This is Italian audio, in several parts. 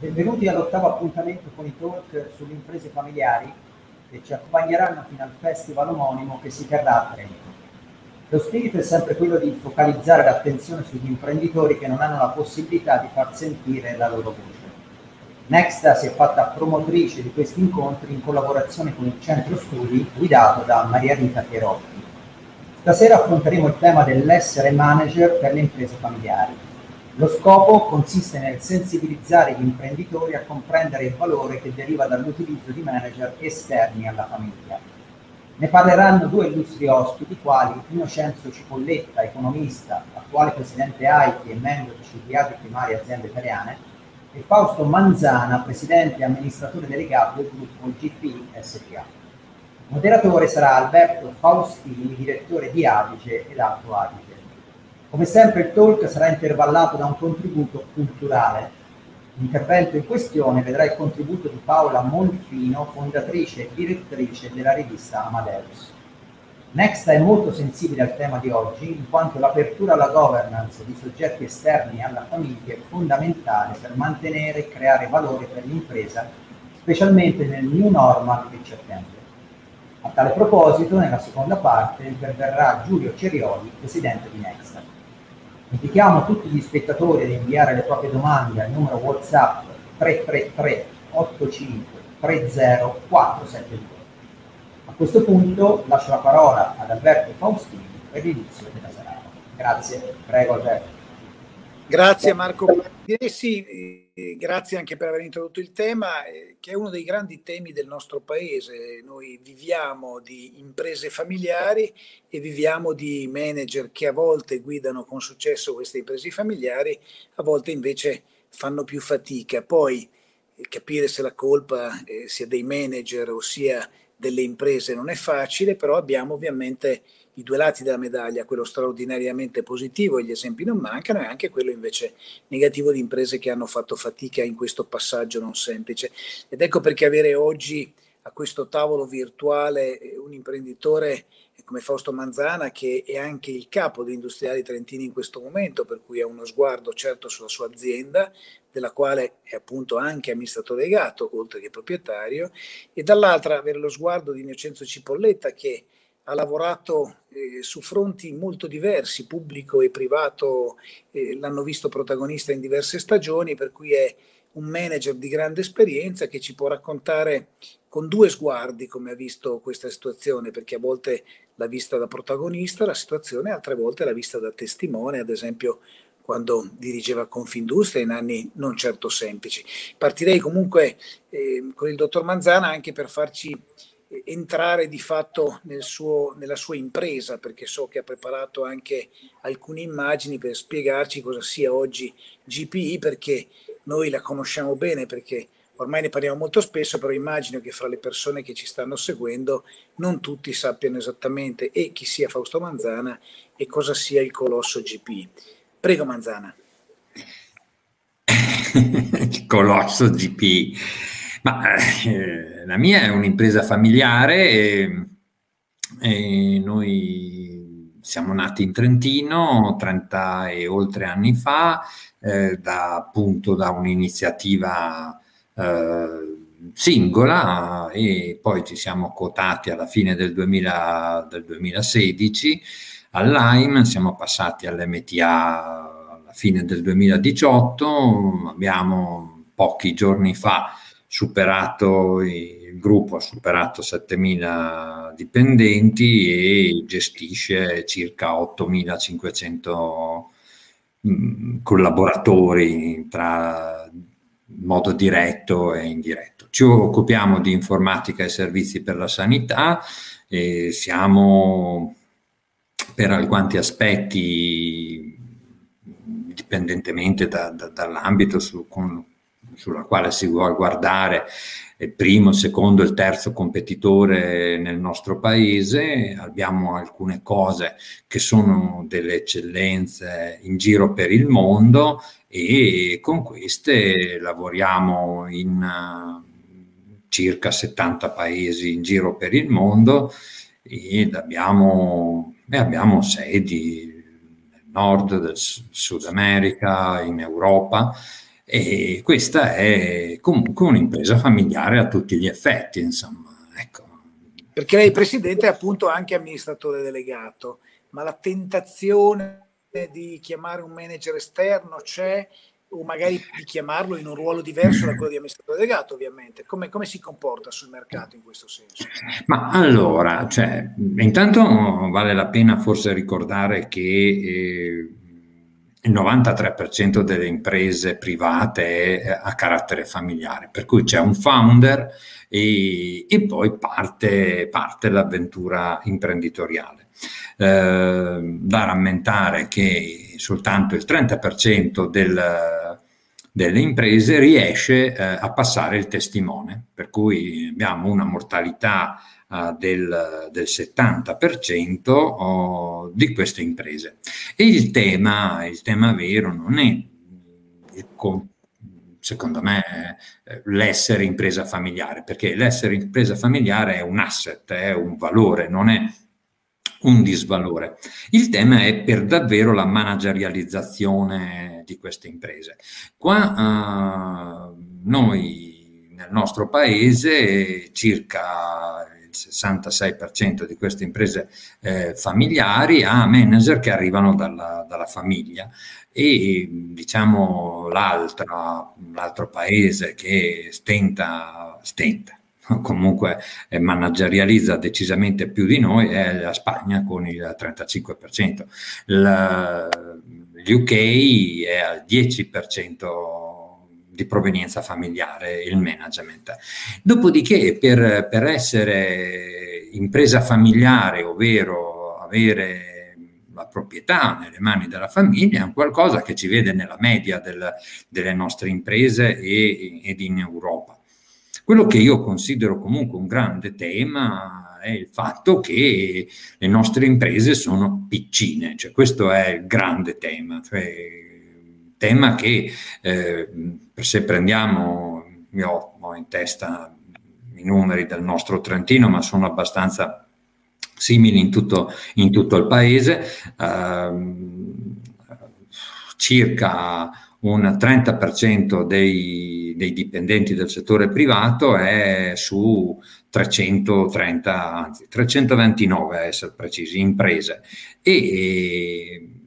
Benvenuti all'ottavo appuntamento con i talk sulle imprese familiari che ci accompagneranno fino al festival omonimo che si terrà a Trento. Lo spirito è sempre quello di focalizzare l'attenzione sugli imprenditori che non hanno la possibilità di far sentire la loro voce. Nexta si è fatta promotrice di questi incontri in collaborazione con il centro studi guidato da Maria Rita Pierotti. Stasera affronteremo il tema dell'essere manager per le imprese familiari lo scopo consiste nel sensibilizzare gli imprenditori a comprendere il valore che deriva dall'utilizzo di manager esterni alla famiglia. Ne parleranno due illustri ospiti, quali Innocenzo Cipolletta, economista, attuale presidente AIFI e membro di CDA di primarie aziende italiane, e Fausto Manzana, presidente e amministratore delegato del gruppo GP SPA. Moderatore sarà Alberto Faustini, direttore di Adige ed Alto Adige. Come sempre il talk sarà intervallato da un contributo culturale. L'intervento in questione vedrà il contributo di Paola Monfino, fondatrice e direttrice della rivista Amadeus. Nexta è molto sensibile al tema di oggi, in quanto l'apertura alla governance di soggetti esterni alla famiglia è fondamentale per mantenere e creare valore per l'impresa, specialmente nel new normal che ci attende. A tale proposito, nella seconda parte interverrà Giulio Cerioli, presidente di Nexta. Invitiamo tutti gli spettatori ad inviare le proprie domande al numero WhatsApp 333 85 30 472. A questo punto lascio la parola ad Alberto Faustini per l'inizio della serata. Grazie, prego Alberto. Grazie Marco Sì, grazie anche per aver introdotto il tema, eh, che è uno dei grandi temi del nostro paese. Noi viviamo di imprese familiari e viviamo di manager che a volte guidano con successo queste imprese familiari, a volte invece fanno più fatica. Poi eh, capire se la colpa eh, sia dei manager o sia delle imprese non è facile, però abbiamo ovviamente i due lati della medaglia, quello straordinariamente positivo e gli esempi non mancano, e anche quello invece negativo di imprese che hanno fatto fatica in questo passaggio non semplice. Ed ecco perché avere oggi a questo tavolo virtuale un imprenditore come Fausto Manzana, che è anche il capo degli industriali trentini in questo momento, per cui ha uno sguardo certo sulla sua azienda, della quale è appunto anche amministratore legato, oltre che proprietario, e dall'altra avere lo sguardo di Innocenzo Cipolletta, che ha lavorato eh, su fronti molto diversi, pubblico e privato, eh, l'hanno visto protagonista in diverse stagioni, per cui è un manager di grande esperienza che ci può raccontare con due sguardi come ha visto questa situazione, perché a volte l'ha vista da protagonista la situazione, altre volte l'ha vista da testimone, ad esempio quando dirigeva Confindustria in anni non certo semplici. Partirei comunque eh, con il dottor Manzana anche per farci entrare di fatto nel suo, nella sua impresa, perché so che ha preparato anche alcune immagini per spiegarci cosa sia oggi GPI, perché noi la conosciamo bene, perché ormai ne parliamo molto spesso, però immagino che fra le persone che ci stanno seguendo non tutti sappiano esattamente e chi sia Fausto Manzana e cosa sia il colosso GPI. Prego Manzana. il colosso GPI. Ma eh, la mia è un'impresa familiare e, e, noi siamo nati in Trentino 30 e oltre anni fa, eh, da, appunto da un'iniziativa eh, singola e poi ci siamo quotati alla fine del, 2000, del 2016 all'AIM, siamo passati all'MTA alla fine del 2018, abbiamo pochi giorni fa superato, il gruppo ha superato 7.000 dipendenti e gestisce circa 8.500 mm, collaboratori tra modo diretto e indiretto. Ci occupiamo di informatica e servizi per la sanità e siamo per alcuni aspetti, dipendentemente da, da, dall'ambito su, con, sulla quale si vuole guardare il primo, il secondo e il terzo competitore nel nostro paese, abbiamo alcune cose che sono delle eccellenze in giro per il mondo e con queste lavoriamo in uh, circa 70 paesi in giro per il mondo ed abbiamo, abbiamo sedi nel nord, del Sud America, in Europa E questa è comunque un'impresa familiare a tutti gli effetti, insomma. Ecco. Perché lei, Presidente, è appunto anche amministratore delegato, ma la tentazione di chiamare un manager esterno c'è o magari di chiamarlo in un ruolo diverso da quello di amministratore delegato, ovviamente. Come, come, si comporta sul mercato in questo senso? Ma allora, cioè, intanto vale la pena forse ricordare che eh, il 93% delle imprese private è a carattere familiare, per cui c'è un founder e, e poi parte, parte l'avventura imprenditoriale. Eh, da rammentare che soltanto il 30% del, delle imprese riesce eh, a passare il testimone, per cui abbiamo una mortalità uh, del, del, 70% oh, di queste imprese. E il tema, il tema vero non è, secondo me, eh, l'essere impresa familiare, perché l'essere impresa familiare è un asset, è un valore, non è un disvalore. Il tema è per davvero la managerializzazione di queste imprese. Qua uh, noi nel nostro paese circa il 66% di queste imprese eh, familiari ha manager che arrivano dalla, dalla famiglia e diciamo l'altro paese che stenta, stenta comunque eh, managerializza decisamente più di noi è la Spagna con il 35%. L'UK è al 10% di provenienza familiare il management. Dopodiché per, per essere impresa familiare, ovvero avere la proprietà nelle mani della famiglia, è qualcosa che ci vede nella media del, delle nostre imprese e, ed in Europa. Quello che io considero comunque un grande tema è il fatto che le nostre imprese sono piccine, cioè questo è il grande tema, cioè tema che eh, se prendiamo, io ho in testa i numeri del nostro Trentino, ma sono abbastanza simili in tutto, in tutto il paese, eh, circa un 30% dei, dei, dipendenti del settore privato è su 330, anzi 329 a essere precisi, imprese. E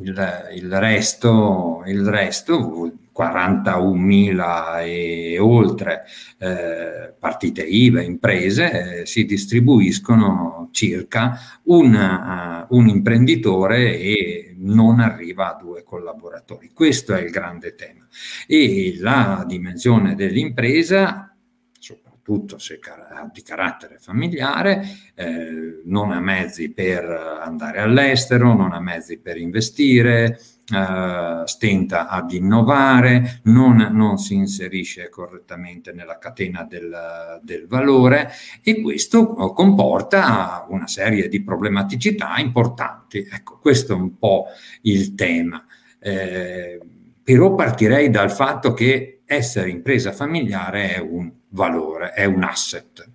il, il, resto, il resto 41.000 e oltre eh, partite IVA, imprese, eh, si distribuiscono circa un, uh, un, imprenditore e non arriva a due collaboratori. Questo è il grande tema. E la dimensione dell'impresa soprattutto se di carattere familiare, eh, non ha mezzi per andare all'estero, non ha mezzi per investire, eh, stenta ad innovare, non, non, si inserisce correttamente nella catena del, del, valore e questo comporta una serie di problematicità importanti. Ecco, questo è un po' il tema. Eh, però partirei dal fatto che essere impresa familiare è un valore, è un asset.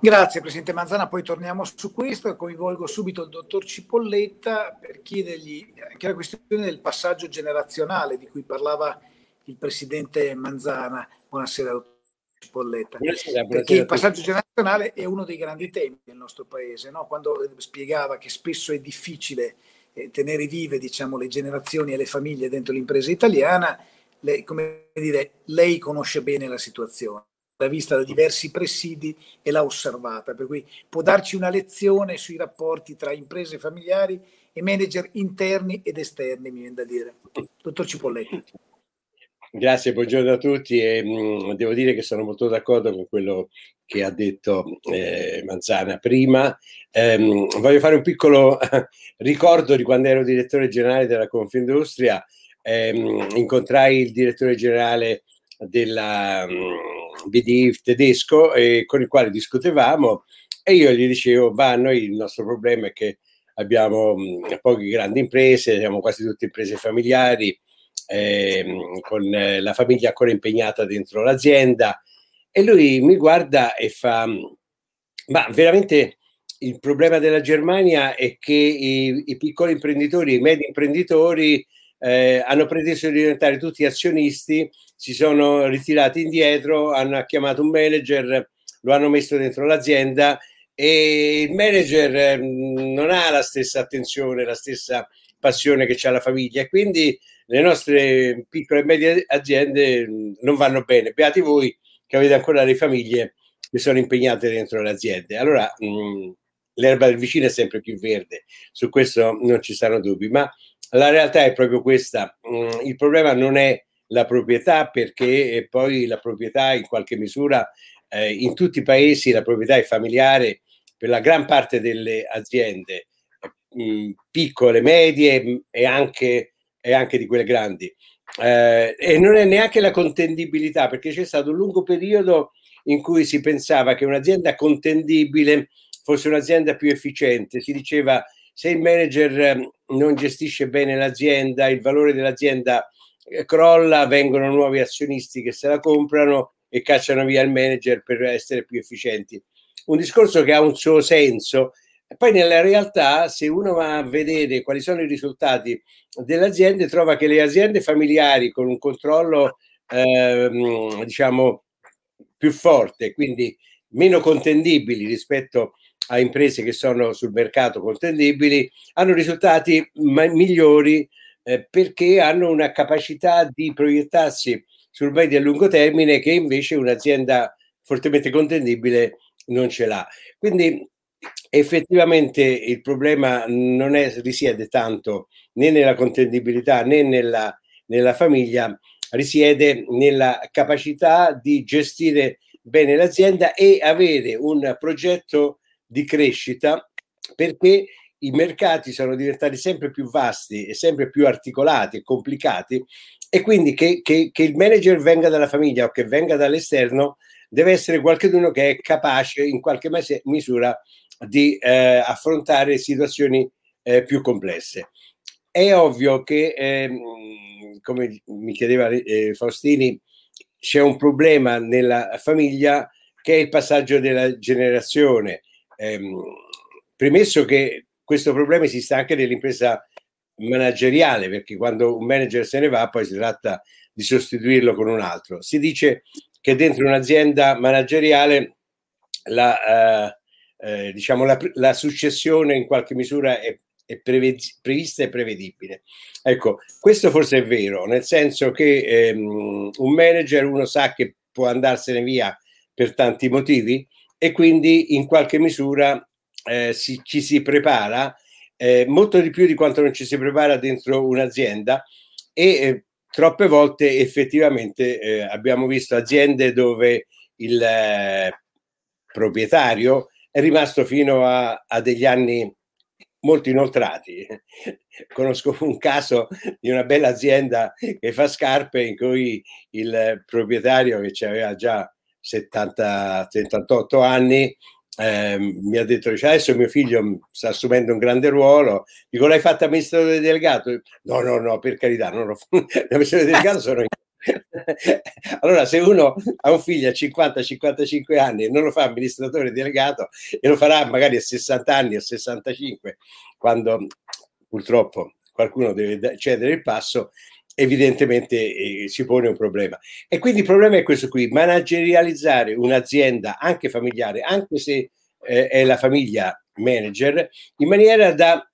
Grazie Presidente Manzana, poi torniamo su questo e coinvolgo subito il dottor Cipolletta per chiedergli anche la questione del passaggio generazionale di cui parlava il Presidente Manzana. Buonasera dottor Cipolletta. Buonasera, buonasera perché il passaggio generazionale è uno dei grandi temi del nostro Paese, no? quando spiegava che spesso è difficile eh, tenere vive diciamo, le generazioni e le famiglie dentro l'impresa italiana, lei, come dire, lei conosce bene la situazione l'ha vista da diversi presidi e l'ha osservata, per cui può darci una lezione sui rapporti tra imprese familiari e manager interni ed esterni, mi viene da dire. Dottor Cipolletti. Grazie, buongiorno a tutti e mh, mm, devo dire che sono molto d'accordo con quello che ha detto eh, Manzana prima. Eh, voglio fare un piccolo ricordo di quando ero direttore generale della Confindustria. Eh, incontrai il direttore generale della mh, BDIF tedesco eh, con il quale discutevamo e io gli dicevo, ma noi il nostro problema è che abbiamo poche grandi imprese, siamo quasi tutte imprese familiari, eh, con eh, la famiglia ancora impegnata dentro l'azienda. E lui mi guarda e fa, ma veramente il problema della Germania è che i, i piccoli imprenditori, i medi imprenditori eh, hanno preteso di diventare tutti azionisti, si sono ritirati indietro, hanno chiamato un manager, lo hanno messo dentro l'azienda e il manager eh, non ha la stessa attenzione, la stessa passione che ha la famiglia e quindi le nostre piccole e medie aziende non vanno bene. Beati voi che avete ancora le famiglie che sono impegnate dentro le aziende. Allora mh, l'erba del vicino è sempre più verde, su questo non ci saranno dubbi, ma la realtà è proprio questa. Mh, il problema non è la proprietà perché poi la proprietà in qualche misura eh, in tutti i paesi la proprietà è familiare per la gran parte delle aziende mh, piccole, medie e anche, e anche di quelle grandi. Eh, e non è neanche la contendibilità, perché c'è stato un lungo periodo in cui si pensava che un'azienda contendibile fosse un'azienda più efficiente. Si diceva se il manager non gestisce bene l'azienda, il valore dell'azienda eh, crolla, vengono nuovi azionisti che se la comprano e cacciano via il manager per essere più efficienti un discorso che ha un suo senso. Poi nella realtà, se uno va a vedere quali sono i risultati delle aziende, trova che le aziende familiari con un controllo, ehm, diciamo, più forte, quindi meno contendibili rispetto a imprese che sono sul mercato contendibili, hanno risultati migliori eh, perché hanno una capacità di proiettarsi sul medio e lungo termine che invece un'azienda fortemente contendibile non ce l'ha. Quindi effettivamente il problema non è, risiede tanto né nella contendibilità né nella, nella famiglia, risiede nella capacità di gestire bene l'azienda e avere un progetto di crescita perché i mercati sono diventati sempre più vasti e sempre più articolati e complicati e quindi che, che, che il manager venga dalla famiglia o che venga dall'esterno deve essere qualcuno che è capace in qualche misura di eh, affrontare situazioni eh, più complesse. È ovvio che, ehm, come mi chiedeva eh, Faustini, c'è un problema nella famiglia che è il passaggio della generazione. Ehm, premesso che questo problema esiste anche nell'impresa manageriale, perché quando un manager se ne va poi si tratta di sostituirlo con un altro. Si dice che dentro un'azienda manageriale la, eh, eh, diciamo la, la, successione in qualche misura è, è prevista e prevedibile. Ecco, questo forse è vero, nel senso che ehm, un manager uno sa che può andarsene via per tanti motivi e quindi in qualche misura eh, si, ci si prepara eh, molto di più di quanto non ci si prepara dentro un'azienda e eh, troppe volte effettivamente eh, abbiamo visto aziende dove il eh, proprietario è rimasto fino a, a, degli anni molto inoltrati. Conosco un caso di una bella azienda che fa scarpe in cui il proprietario che aveva già 70, 78 anni eh, mi ha detto dice, adesso mio figlio sta assumendo un grande ruolo. Dico l'hai fatto amministratore delegato no no no per carità non lo l'amministratore delegato sono io. Allora se uno ha un figlio a 50-55 anni e non lo fa amministratore delegato e lo farà magari a 60 anni o 65 quando purtroppo qualcuno deve cedere il passo evidentemente eh, si pone un problema. E quindi il problema è questo qui, managerializzare un'azienda anche familiare, anche se eh, è la famiglia manager, in maniera da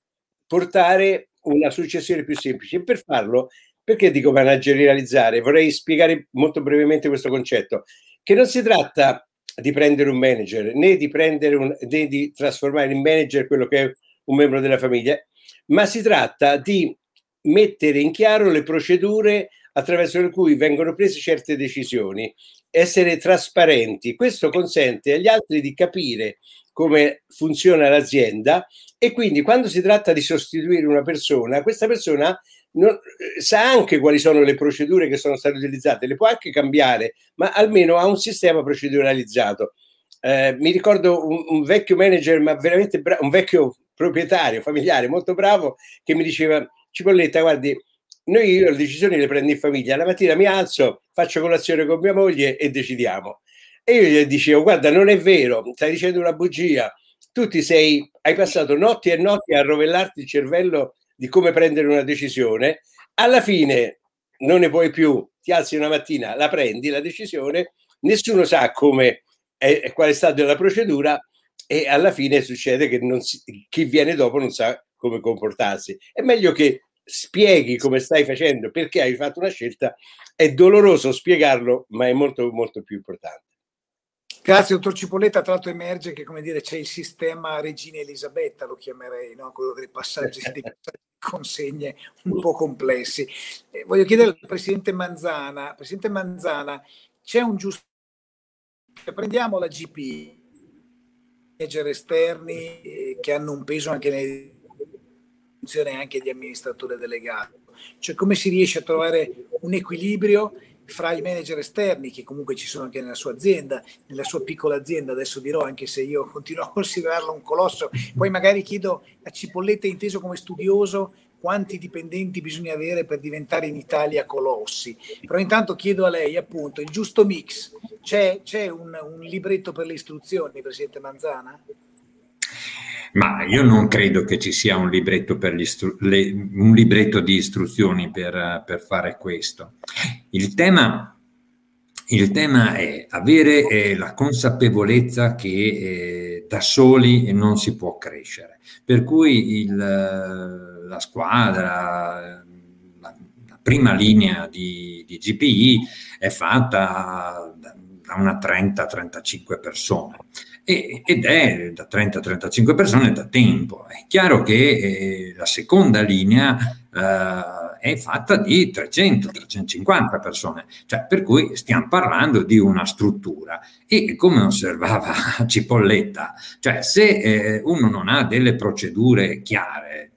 portare una successione più semplice. Per farlo, perché dico managerializzare? Vorrei spiegare molto brevemente questo concetto, che non si tratta di prendere un manager, né di, prendere un, né di trasformare in manager quello che è un membro della famiglia, ma si tratta di mettere in chiaro le procedure attraverso le cui vengono prese certe decisioni, essere trasparenti. Questo consente agli altri di capire come funziona l'azienda e quindi quando si tratta di sostituire una persona, questa persona non, sa anche quali sono le procedure che sono state utilizzate, le può anche cambiare, ma almeno ha un sistema proceduralizzato. Eh, mi ricordo un, un, vecchio manager, ma veramente bravo, un vecchio proprietario familiare molto bravo, che mi diceva Cipolletta, guardi, noi io le decisioni le prendo in famiglia, la mattina mi alzo, faccio colazione con mia moglie e decidiamo. E io gli dicevo, guarda, non è vero, stai dicendo una bugia, tu ti sei, hai passato notti e notti a rovellarti il cervello di come prendere una decisione. Alla fine non ne puoi più, ti alzi una mattina, la prendi la decisione, nessuno sa come è, qual è stata la procedura e alla fine succede che si, chi viene dopo non sa come comportarsi. È meglio che spieghi come stai facendo, perché hai fatto una scelta, è doloroso spiegarlo, ma è molto molto più importante. Grazie, dottor Cipolletta. Tra l'altro emerge che come dire, c'è il sistema Regina Elisabetta, lo chiamerei, no? quello dei passaggi di consegne un po' complessi. Eh, voglio chiedere al Presidente Manzana, Presidente Manzana, c'è un giusto... Prendiamo la GP, manager esterni eh, che hanno un peso anche nelle funzione anche di amministratore delegato. Cioè come si riesce a trovare un equilibrio fra i manager esterni che comunque ci sono anche nella sua azienda, nella sua piccola azienda, adesso dirò anche se io continuo a considerarlo un colosso, poi magari chiedo a Cipolletta inteso come studioso quanti dipendenti bisogna avere per diventare in Italia colossi. Però intanto chiedo a lei appunto il giusto mix. C'è, c'è un, un libretto per le istruzioni, Presidente Manzana? Ma io non credo che ci sia un libretto, le, un libretto di istruzioni per, per, fare questo. Il tema, il tema è avere eh, la consapevolezza che eh, da soli non si può crescere. Per cui il, la squadra, la, la prima linea di, di, GPI è fatta da una 30-35 persone. E, ed è da 30 a 35 persone da tempo. È chiaro che eh, la seconda linea eh, è fatta di 300-350 persone, cioè, per cui stiamo parlando di una struttura. E come osservava Cipolletta, cioè se eh, uno non ha delle procedure chiare,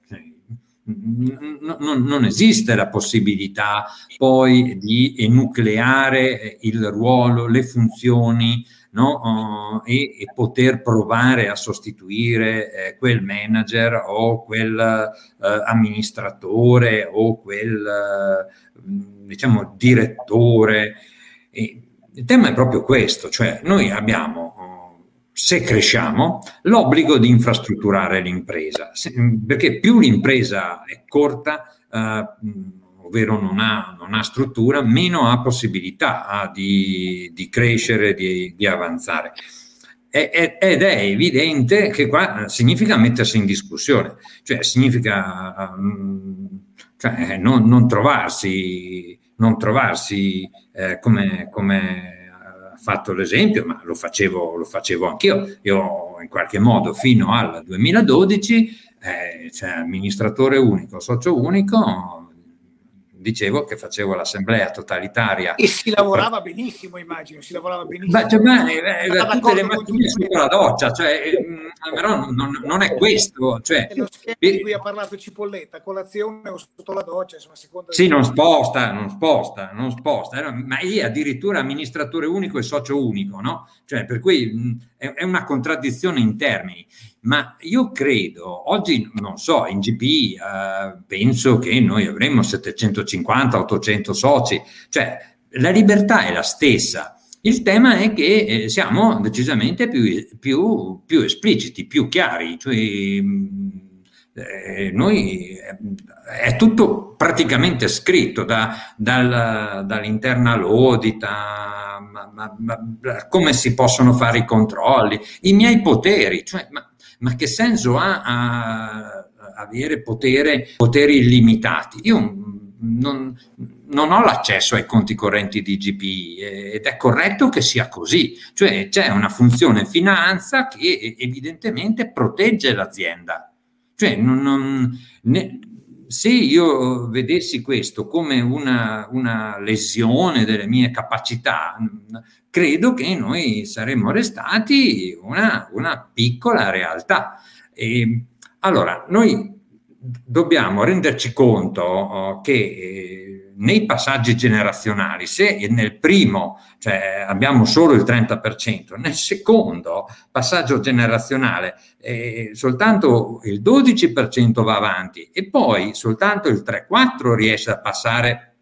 non, non, esiste la possibilità poi di enucleare il ruolo, le funzioni no? uh, e, e, poter provare a sostituire eh, quel manager o quel amministratore o quel diciamo direttore. Il tema è proprio questo, cioè noi abbiamo se cresciamo, l'obbligo di infrastrutturare l'impresa, perché più l'impresa è corta, eh, ovvero non ha, non ha, struttura, meno ha possibilità di, di crescere, di, di avanzare. ed è evidente che qua significa mettersi in discussione, cioè significa cioè, non, non, trovarsi, non trovarsi eh, come, come fatto l'esempio, ma lo facevo, lo facevo anch'io. Io in qualche modo fino al 2012, eh, cioè amministratore unico, socio unico, dicevo che facevo l'assemblea totalitaria. E si lavorava benissimo, immagino, si lavorava benissimo. Beh, cioè, beh, eh, tutte le mattine sotto la doccia, cioè, però non, non, è questo. Cioè, di cui ha parlato Cipolletta, colazione o sotto la doccia, insomma, secondo Sì, non sposta, non sposta, non sposta, ma lì addirittura amministratore unico e socio unico, no? Cioè, per cui è, è una contraddizione in termini ma io credo, oggi non so, in GPI eh, penso che noi avremo 750-800 soci, cioè la libertà è la stessa. Il tema è che eh, siamo decisamente più, più, più, espliciti, più chiari, cioè, eh, noi eh, è tutto praticamente scritto da, dal, dall'internal audit a, ma, ma, ma, come si possono fare i controlli, i miei poteri, cioè, ma ma che senso ha a, avere potere, poteri illimitati? Io non, non, ho l'accesso ai conti correnti di GPI ed è corretto che sia così, cioè c'è una funzione finanza che evidentemente protegge l'azienda. Cioè, non, non, ne, se io vedessi questo come una, una, lesione delle mie capacità, credo che noi saremmo restati una, una piccola realtà. E, allora, noi dobbiamo renderci conto oh, che eh, nei passaggi generazionali, se nel primo cioè, abbiamo solo il 30%, nel secondo passaggio generazionale eh, soltanto il 12% va avanti e poi soltanto il 3-4 riesce a passare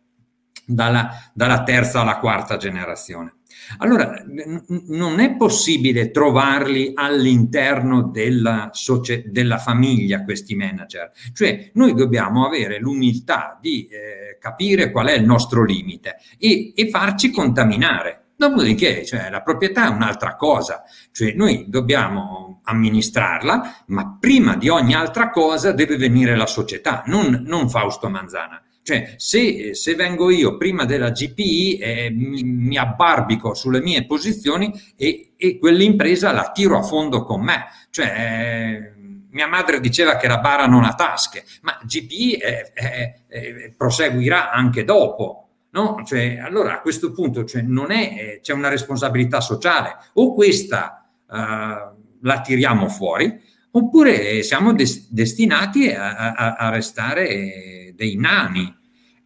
dalla, dalla terza alla quarta generazione. Allora, n- non è possibile trovarli all'interno della, socie- della, famiglia questi manager, cioè noi dobbiamo avere l'umiltà di eh, capire qual è il nostro limite e, e farci contaminare. Dopodiché, cioè, la proprietà è un'altra cosa, cioè noi dobbiamo amministrarla, ma prima di ogni altra cosa deve venire la società, non, non Fausto Manzana. Cioè, se, se, vengo io prima della GPI, eh, mi, mi, abbarbico sulle mie posizioni e, e, quell'impresa la tiro a fondo con me. Cioè, eh, mia madre diceva che la bara non ha tasche, ma GPI proseguirà anche dopo. No? Cioè, allora a questo punto cioè, è, eh, c'è una responsabilità sociale, o questa uh, la tiriamo fuori, oppure siamo des- destinati a, a, a restare dei nani.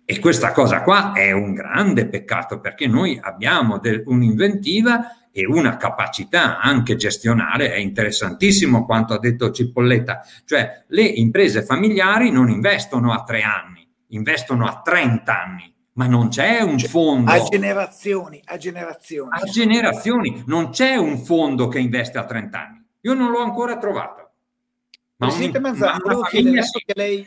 E questa cosa qua è un grande peccato perché noi abbiamo del, un'inventiva e una capacità anche gestionale, è interessantissimo quanto ha detto Cipolletta, cioè le imprese familiari non investono a tre anni, investono a 30 anni ma non c'è un cioè, fondo. A generazioni, a generazioni. A generazioni, non c'è un fondo che investe a 30 anni. Io non l'ho ancora trovato. Ma Presidente Manzano, volevo chiedere che lei,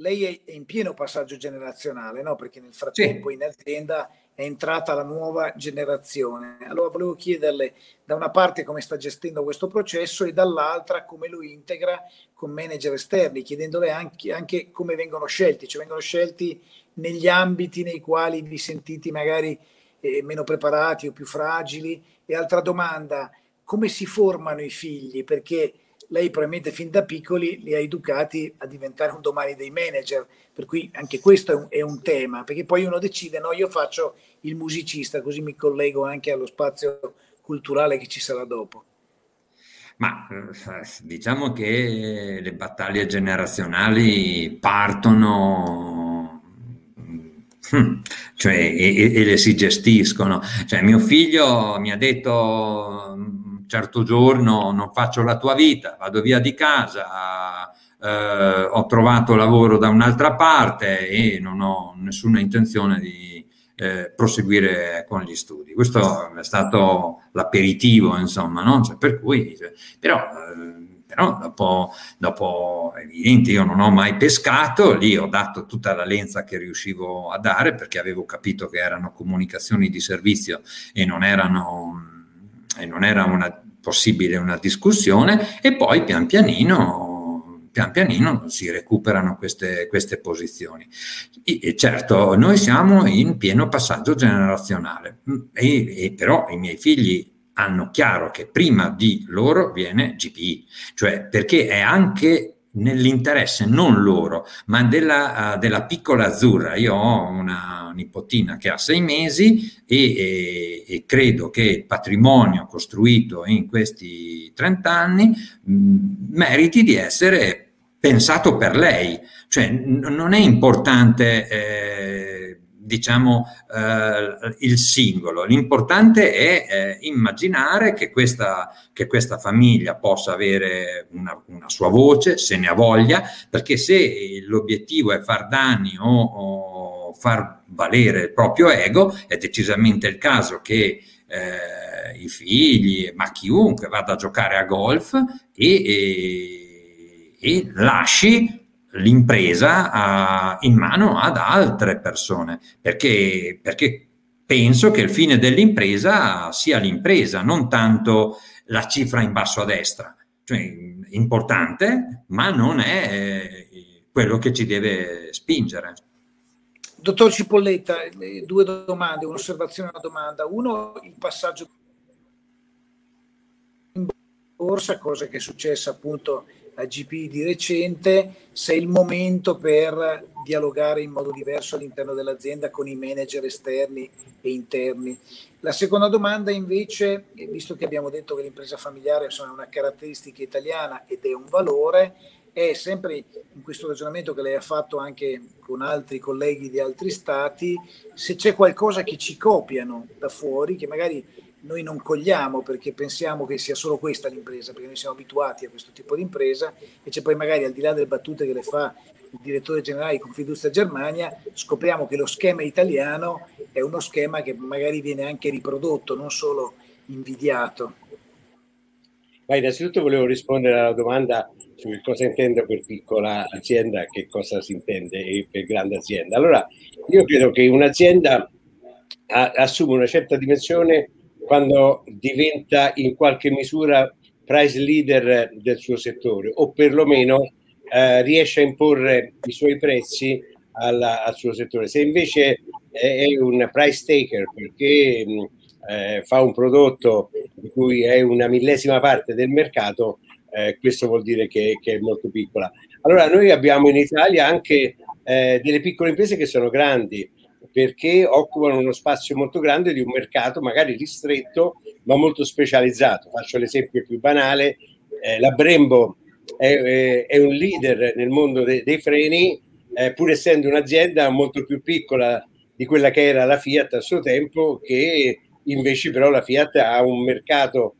lei, è in pieno passaggio generazionale, no? perché nel frattempo sì. in azienda è entrata la nuova generazione. Allora volevo chiederle da una parte come sta gestendo questo processo e dall'altra come lo integra con manager esterni, chiedendole anche, anche come vengono scelti, cioè vengono scelti negli ambiti nei quali vi sentite magari eh, meno preparati o più fragili? E altra domanda, come si formano i figli? Perché lei probabilmente fin da piccoli li ha educati a diventare un domani dei manager, per cui anche questo è un, è un tema, perché poi uno decide, no, io faccio il musicista, così mi collego anche allo spazio culturale che ci sarà dopo. Ma eh, diciamo che le battaglie generazionali partono Hmm. cioè, e, e, le si gestiscono. Cioè, mio figlio mi ha detto certo giorno non faccio la tua vita, vado via di casa, eh, ho trovato lavoro da un'altra parte e non ho nessuna intenzione di eh, proseguire con gli studi. Questo è stato l'aperitivo, insomma, no? cioè, per cui, però eh, però dopo, dopo evidente io non ho mai pescato, lì ho dato tutta la lenza che riuscivo a dare perché avevo capito che erano comunicazioni di servizio e non erano e non era una, possibile una discussione e poi pian pianino pian pianino si recuperano queste, queste posizioni. E certo, noi siamo in pieno passaggio generazionale, e, e però i miei figli hanno chiaro che prima di loro viene GPI, cioè perché è anche nell'interesse non loro, ma della, uh, della, piccola azzurra. Io ho una nipotina che ha sei mesi e, e, e credo che il patrimonio costruito in questi 30 anni mh, meriti di essere pensato per lei. Cioè n- non è importante eh, diciamo, eh, il singolo. L'importante è eh, immaginare che questa, che questa, famiglia possa avere una, una, sua voce, se ne ha voglia, perché se l'obiettivo è far danni o, o far valere il proprio ego, è decisamente il caso che eh, i figli, ma chiunque vada a giocare a golf e, e, e lasci l'impresa uh, in mano ad altre persone, perché, perché penso che il fine dell'impresa sia l'impresa, non tanto la cifra in basso a destra. Cioè, importante, ma non è eh, quello che ci deve spingere. Dottor Cipolletta, due domande, un'osservazione e una domanda. Uno, il passaggio in borsa, cosa che è successa appunto a GP di recente, se è il momento per dialogare in modo diverso all'interno dell'azienda con i manager esterni e interni. La seconda domanda invece, visto che abbiamo detto che l'impresa familiare è una caratteristica italiana ed è un valore, è sempre in questo ragionamento che lei ha fatto anche con altri colleghi di altri stati, se c'è qualcosa che ci copiano da fuori, che magari noi non cogliamo perché pensiamo che sia solo questa l'impresa, perché noi siamo abituati a questo tipo di impresa e c'è poi magari al di là delle battute che le fa il direttore generale di Confindustria Germania, scopriamo che lo schema italiano è uno schema che magari viene anche riprodotto, non solo invidiato. Ma innanzitutto volevo rispondere alla domanda su cosa intendo per piccola azienda, che cosa si intende per grande azienda. Allora, io credo che un'azienda assume una certa dimensione quando diventa in qualche misura price leader del suo settore o perlomeno eh, riesce a imporre i suoi prezzi alla, al suo settore. Se invece è, è un price taker perché mh, eh, fa un prodotto di cui è una millesima parte del mercato, eh, questo vuol dire che, che, è molto piccola. Allora noi abbiamo in Italia anche eh, delle piccole imprese che sono grandi perché occupano uno spazio molto grande di un mercato magari ristretto ma molto specializzato. Faccio l'esempio più banale, eh, la Brembo è, è, un leader nel mondo de, dei freni, eh, pur essendo un'azienda molto più piccola di quella che era la Fiat a suo tempo, che invece però la Fiat ha un mercato,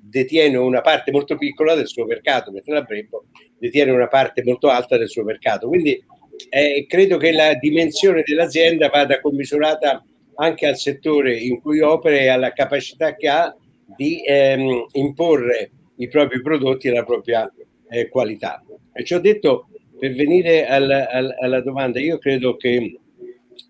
detiene una parte molto piccola del suo mercato, mentre la Brembo detiene una parte molto alta del suo mercato. Quindi eh, credo che la dimensione dell'azienda vada commisurata anche al settore in cui opera e alla capacità che ha di ehm, imporre i propri prodotti e la propria eh, qualità. E ci ho detto, per venire alla, alla, alla domanda, io credo che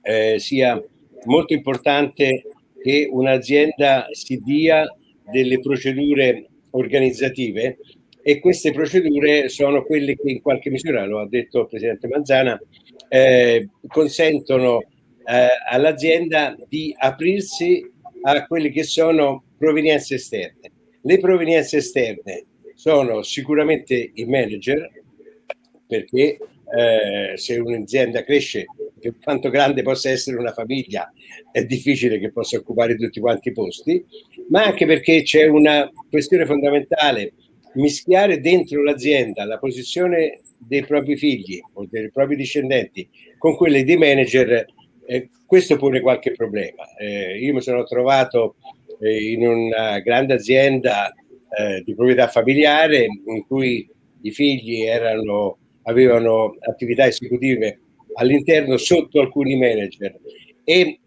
eh, sia molto importante che un'azienda si dia delle procedure organizzative e queste procedure sono quelle che in qualche misura, lo ha detto il Presidente Manzana, eh, consentono eh, all'azienda di aprirsi a quelle che sono provenienze esterne. Le provenienze esterne sono sicuramente i manager, perché eh, se un'azienda cresce, per quanto grande possa essere una famiglia, è difficile che possa occupare tutti quanti i posti, ma anche perché c'è una questione fondamentale mischiare dentro l'azienda la posizione dei propri figli o dei propri discendenti con quelle di manager, eh, questo pone qualche problema. Eh, io mi sono trovato eh, in una grande azienda eh, di proprietà familiare in cui i figli erano, avevano attività esecutive all'interno sotto alcuni manager e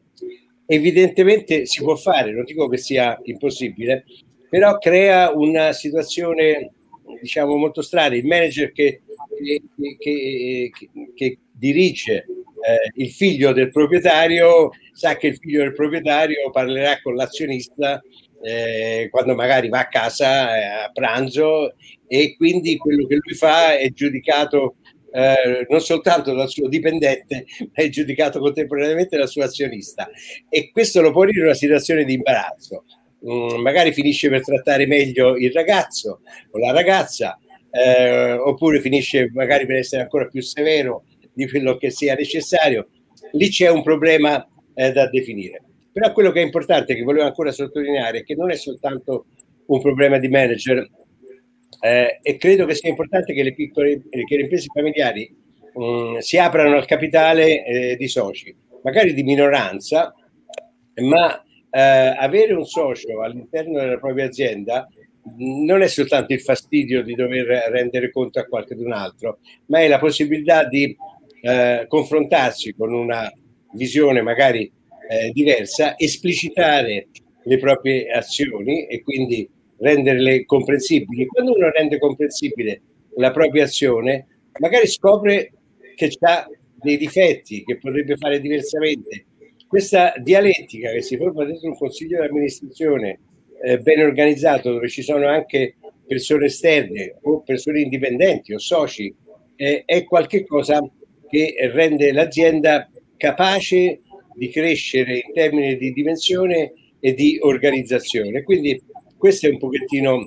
evidentemente si può fare, non dico che sia impossibile, però crea una situazione diciamo molto strana. Il manager che, che, che, che dirige eh, il figlio del proprietario sa che il figlio del proprietario parlerà con l'azionista eh, quando magari va a casa eh, a pranzo e quindi quello che lui fa è giudicato eh, non soltanto dal suo dipendente, ma è giudicato contemporaneamente dal suo azionista. E questo lo pone in una situazione di imbarazzo. Mm, magari finisce per trattare meglio il ragazzo o la ragazza, eh, oppure finisce magari per essere ancora più severo di quello che sia necessario. Lì c'è un problema eh, da definire. Però quello che è importante, che volevo ancora sottolineare, è che non è soltanto un problema di manager eh, e credo che sia importante che le piccole che le imprese familiari mh, mm, si aprano al capitale eh, di soci, magari di minoranza, ma eh, avere un socio all'interno della propria azienda non è soltanto il fastidio di dover rendere conto a qualcun altro, ma è la possibilità di eh, confrontarsi con una visione magari eh, diversa, esplicitare le proprie azioni e quindi renderle comprensibili. Quando uno rende comprensibile la propria azione, magari scopre che ha dei difetti, che potrebbe fare diversamente, questa dialettica che si forma dentro un consiglio di amministrazione eh, ben organizzato, dove ci sono anche persone esterne o persone indipendenti o soci, eh, è qualcosa che rende l'azienda capace di crescere in termini di dimensione e di organizzazione. Quindi questo è un pochettino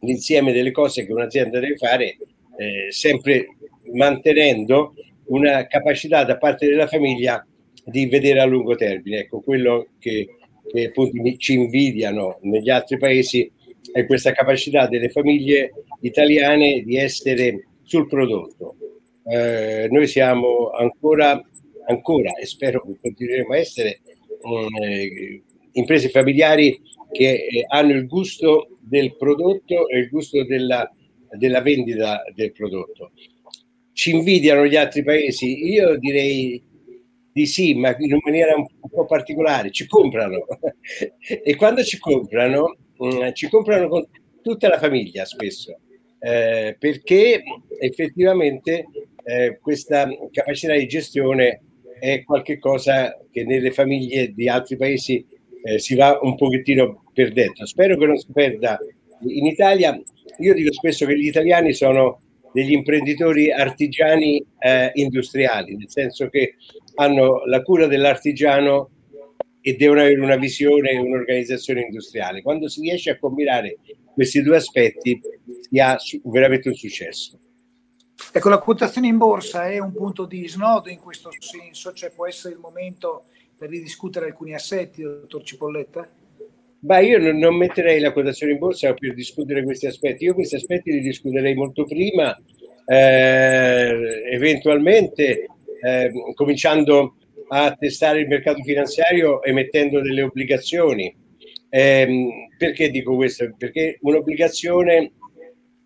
l'insieme delle cose che un'azienda deve fare, eh, sempre mantenendo una capacità da parte della famiglia di vedere a lungo termine. Ecco, quello che, che appunto ci invidiano negli altri paesi è questa capacità delle famiglie italiane di essere sul prodotto. Eh, noi siamo ancora, ancora, e spero che continueremo a essere, eh, imprese familiari che eh, hanno il gusto del prodotto e il gusto della, della vendita del prodotto. Ci invidiano gli altri paesi? Io direi di sì, ma in maniera un, po' particolare, ci comprano e quando ci comprano, mm, ci comprano con tutta la famiglia spesso, eh, perché effettivamente eh, questa capacità di gestione è qualcosa che nelle famiglie di altri paesi eh, si va un pochettino perdendo. Spero che non si perda in Italia. Io dico spesso che gli italiani sono degli imprenditori artigiani eh, industriali, nel senso che hanno la cura dell'artigiano e devono avere una visione e un'organizzazione industriale. Quando si riesce a combinare questi due aspetti si ha veramente un successo. Ecco, la quotazione in borsa è un punto di snodo in questo senso, cioè può essere il momento per ridiscutere alcuni assetti, dottor Cipolletta? Beh, io non, non, metterei la quotazione in borsa per discutere questi aspetti, io questi aspetti li discuterei molto prima, eh, eventualmente eh, cominciando a testare il mercato finanziario emettendo delle obbligazioni. Eh, perché dico questo? Perché un'obbligazione,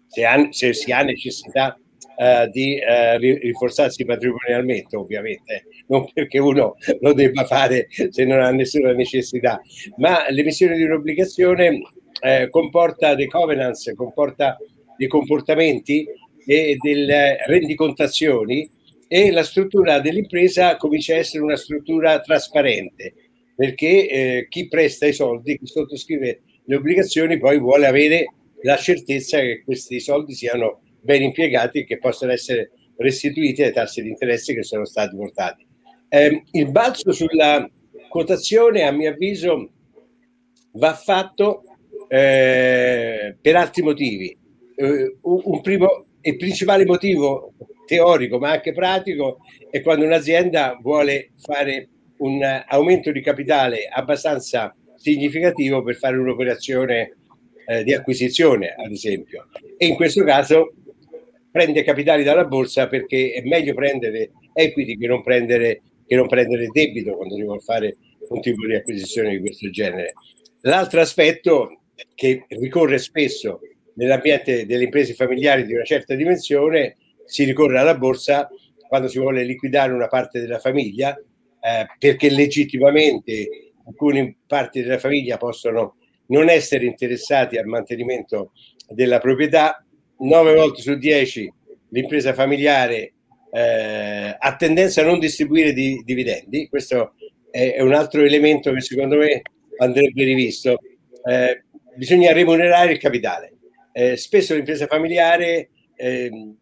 se, ha, se si ha necessità uh, di uh, rinforzarsi patrimonialmente, ovviamente, non perché uno lo debba fare se non ha nessuna necessità, ma l'emissione di un'obbligazione eh, comporta dei covenants, comporta dei comportamenti e delle rendicontazioni e la struttura dell'impresa comincia a essere una struttura trasparente perché eh, chi presta i soldi, chi sottoscrive le obbligazioni poi vuole avere la certezza che questi soldi siano ben impiegati e che possano essere restituiti ai tassi di interesse che sono stati portati. Eh, il balzo sulla quotazione, a mio avviso, va fatto eh, per altri motivi. Eh, un primo e principale motivo teorico ma anche pratico è quando un'azienda vuole fare un aumento di capitale abbastanza significativo per fare un'operazione eh, di acquisizione, ad esempio. E in questo caso prende capitali dalla borsa perché è meglio prendere equity che non prendere, che non prendere debito quando si vuole fare un tipo di acquisizione di questo genere. L'altro aspetto che ricorre spesso nell'ambiente delle imprese familiari di una certa dimensione, si ricorre alla borsa quando si vuole liquidare una parte della famiglia, eh, perché legittimamente alcune parti della famiglia possono non essere interessati al mantenimento della proprietà 9 volte su 10 l'impresa familiare eh, ha tendenza a non distribuire di, dividendi, questo è, è, un altro elemento che secondo me andrebbe rivisto. Eh, bisogna remunerare il capitale. Eh, spesso l'impresa familiare, ehm,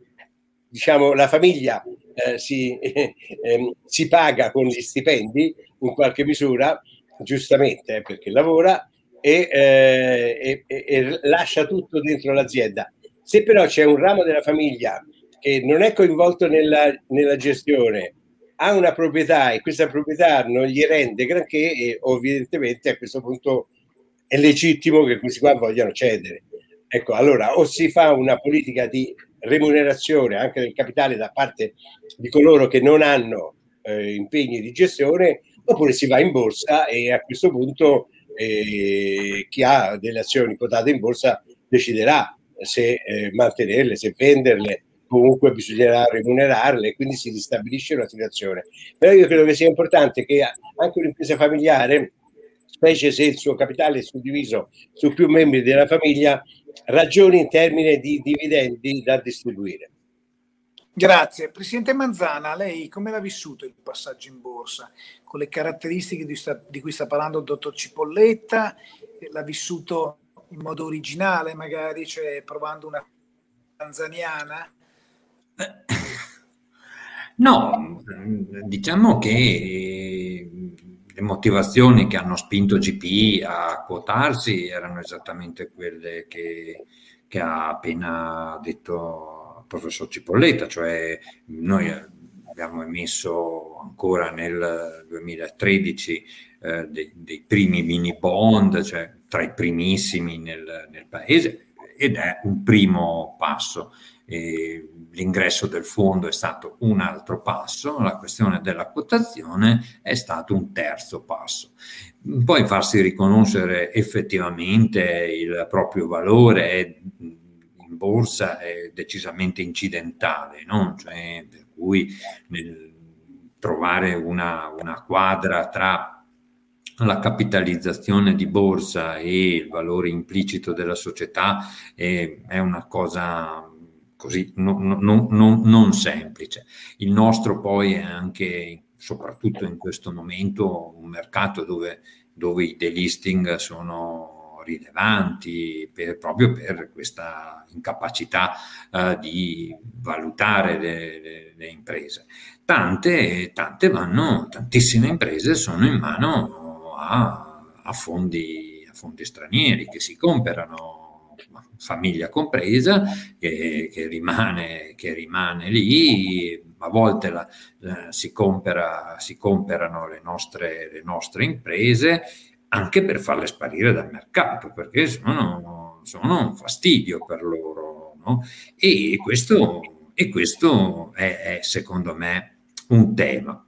diciamo la famiglia eh, si, ehm, si, paga con gli stipendi in qualche misura, giustamente eh, perché lavora, e, eh, e, e lascia tutto dentro l'azienda se però c'è un ramo della famiglia che non è coinvolto nella, nella gestione, ha una proprietà e questa proprietà non gli rende granché, e evidentemente a questo punto è legittimo che questi qua vogliano cedere. Ecco, allora o si fa una politica di remunerazione anche del capitale da parte di coloro che non hanno eh, impegni di gestione, oppure si va in borsa e a questo punto eh, chi ha delle azioni quotate in borsa deciderà se eh, mantenerle, se venderle, comunque bisognerà remunerarle, quindi si ristabilisce una situazione. Però io credo che sia importante che anche un'impresa familiare, specie se il suo capitale è suddiviso su più membri della famiglia, ragioni in termini di dividendi da distribuire. Grazie. Presidente Manzana, lei come l'ha vissuto il passaggio in borsa? Con le caratteristiche di, sta, di cui sta parlando il dottor Cipolletta, l'ha vissuto in modo originale, magari, cioè provando una tanzaniana? No, diciamo che le motivazioni che hanno spinto GP a quotarsi erano esattamente quelle che, che ha appena detto il professor Cipolletta, cioè noi abbiamo emesso ancora nel 2013 eh, dei, dei, primi mini bond, cioè tra i primissimi nel, nel paese ed è un primo passo. e l'ingresso del fondo è stato un altro passo, la questione della quotazione è stato un terzo passo. Poi farsi riconoscere effettivamente il proprio valore in borsa è decisamente incidentale, no? cioè, per cui trovare una, una quadra tra la capitalizzazione di borsa e il valore implicito della società è, è una cosa così non, non, non, non, semplice. Il nostro poi è anche, soprattutto in questo momento, un mercato dove, dove i delisting sono rilevanti per, proprio per questa incapacità uh, di valutare le, le, le imprese. Tante, tante vanno, tantissime imprese sono in mano a, a, fondi, a fondi stranieri che si comprano famiglia compresa, che, che, rimane, che rimane, lì, a volte la, eh, si, compera, si, comprano le nostre, le nostre, imprese anche per farle sparire dal mercato, perché sono, sono un fastidio per loro. No? E questo, e questo è, è secondo me un tema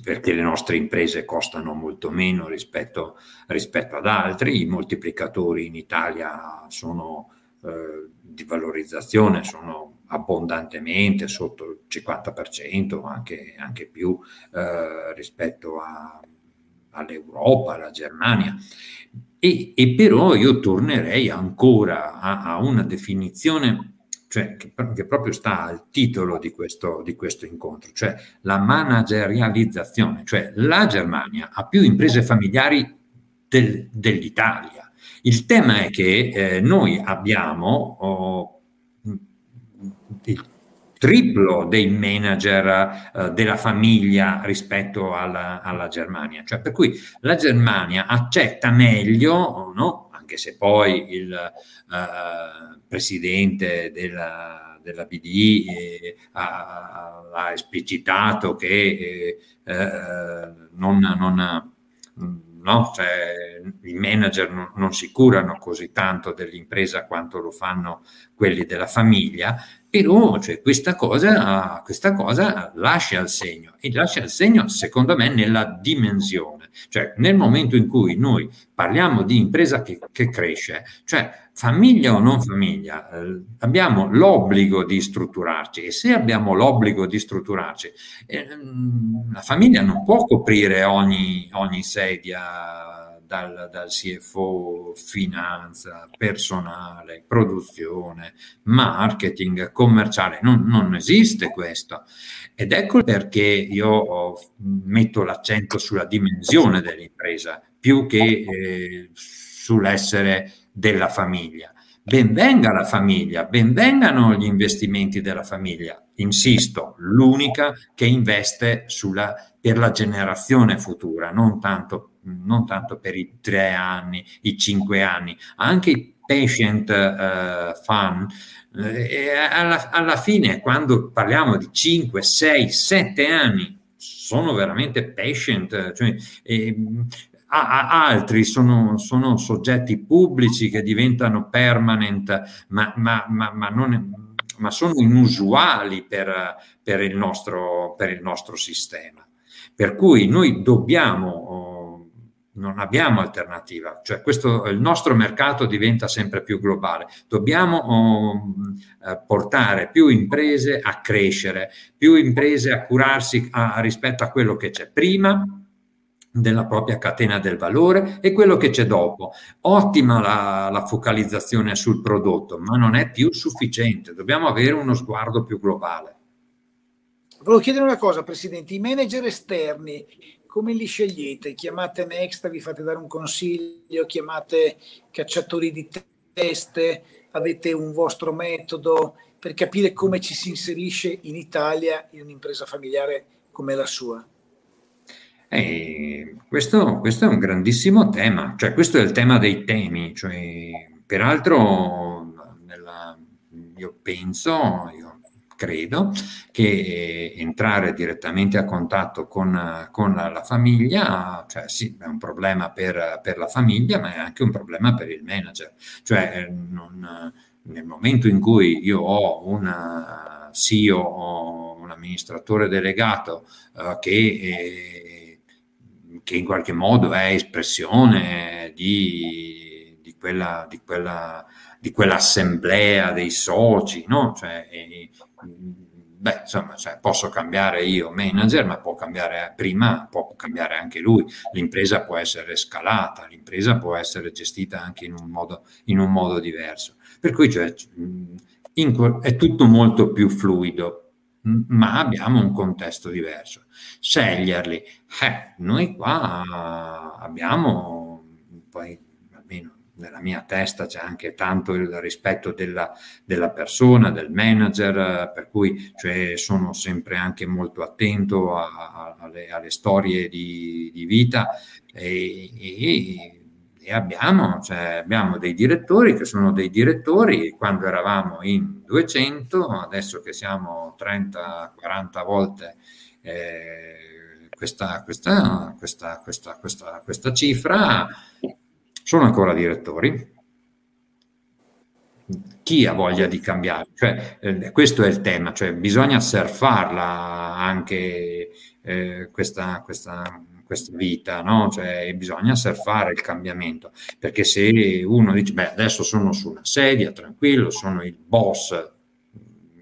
perché le nostre imprese costano molto meno rispetto, rispetto ad altri, i moltiplicatori in Italia sono eh, di valorizzazione, sono abbondantemente sotto il 50%, anche, anche più eh, rispetto a, all'Europa, alla Germania. E, e, però io tornerei ancora a, a una definizione cioè, che, che, proprio sta al titolo di questo, di questo incontro, cioè la managerializzazione, cioè la Germania ha più imprese familiari del, dell'Italia. Il tema è che eh, noi abbiamo oh, il triplo dei manager eh, della famiglia rispetto alla, alla, Germania, cioè per cui la Germania accetta meglio, no? Anche se poi il eh, presidente della, della BDI eh, ha, ha, esplicitato che eh, eh, non, non no? cioè, i manager non, non, si curano così tanto dell'impresa quanto lo fanno quelli della famiglia, però cioè, questa, cosa, questa cosa lascia il segno e lascia il segno secondo me nella dimensione, cioè nel momento in cui noi parliamo di impresa che, che cresce, cioè famiglia o non famiglia, eh, abbiamo l'obbligo di strutturarci e se abbiamo l'obbligo di strutturarci, eh, la famiglia non può coprire ogni, ogni sedia dal, dal, CFO, finanza, personale, produzione, marketing, commerciale, non, non esiste questo. Ed ecco perché io metto l'accento sulla dimensione dell'impresa più che eh, sull'essere della famiglia. Benvenga la famiglia, benvengano gli investimenti della famiglia. Insisto, l'unica che investe sulla, per la generazione futura, non tanto, non tanto, per i tre anni, i cinque anni, anche i patient uh, fund. Eh, alla, alla fine, quando parliamo di 5, 6, 7 anni, sono veramente patient, cioè, eh, altri sono, sono, soggetti pubblici che diventano permanent, ma, ma, ma, ma, non, ma sono inusuali per, per, il nostro, per, il nostro, sistema. Per cui noi dobbiamo, oh, non abbiamo alternativa, cioè questo, il nostro mercato diventa sempre più globale, dobbiamo oh, eh, portare più imprese a crescere, più imprese a curarsi a, rispetto a quello che c'è prima della propria catena del valore e quello che c'è dopo. Ottima la, la, focalizzazione sul prodotto, ma non è più sufficiente, dobbiamo avere uno sguardo più globale. Volevo chiedere una cosa, Presidente, i manager esterni, come li scegliete? Chiamate Next, vi fate dare un consiglio, chiamate cacciatori di teste, avete un vostro metodo per capire come ci si inserisce in Italia in un'impresa familiare come la sua? E questo, questo, è un grandissimo tema, cioè questo è il tema dei temi, cioè, peraltro nella, io penso, io credo che entrare direttamente a contatto con, con la, famiglia, cioè sì, è un problema per, per, la famiglia, ma è anche un problema per il manager, cioè non, nel momento in cui io ho un CEO o un amministratore delegato uh, che, eh, che, in qualche modo è espressione di, di, quella, di, quella, di quell'assemblea dei soci, no? Cioè, eh, beh, insomma, cioè, posso cambiare io manager, ma può cambiare prima, può cambiare anche lui. L'impresa può essere scalata, l'impresa può essere gestita anche in un modo, in un modo diverso. Per cui cioè, in, è tutto molto più fluido, ma abbiamo un contesto diverso. Sceglierli, eh, noi qua abbiamo poi almeno nella mia testa c'è anche tanto il rispetto della, della persona, del manager, per cui cioè, sono sempre anche molto attento a, a, alle, alle, storie di, di vita e, e, e abbiamo, cioè, abbiamo, dei direttori che sono dei direttori quando eravamo in 200, adesso che siamo 30-40 volte eh, questa, questa, questa, questa, cifra sono ancora direttori. Chi ha voglia di cambiare? Cioè, eh, questo è il tema, cioè bisogna surfarla anche eh, questa, questa, vita, no? Cioè, bisogna surfare il cambiamento, perché se uno dice, beh, adesso sono su una sedia, tranquillo, sono il boss,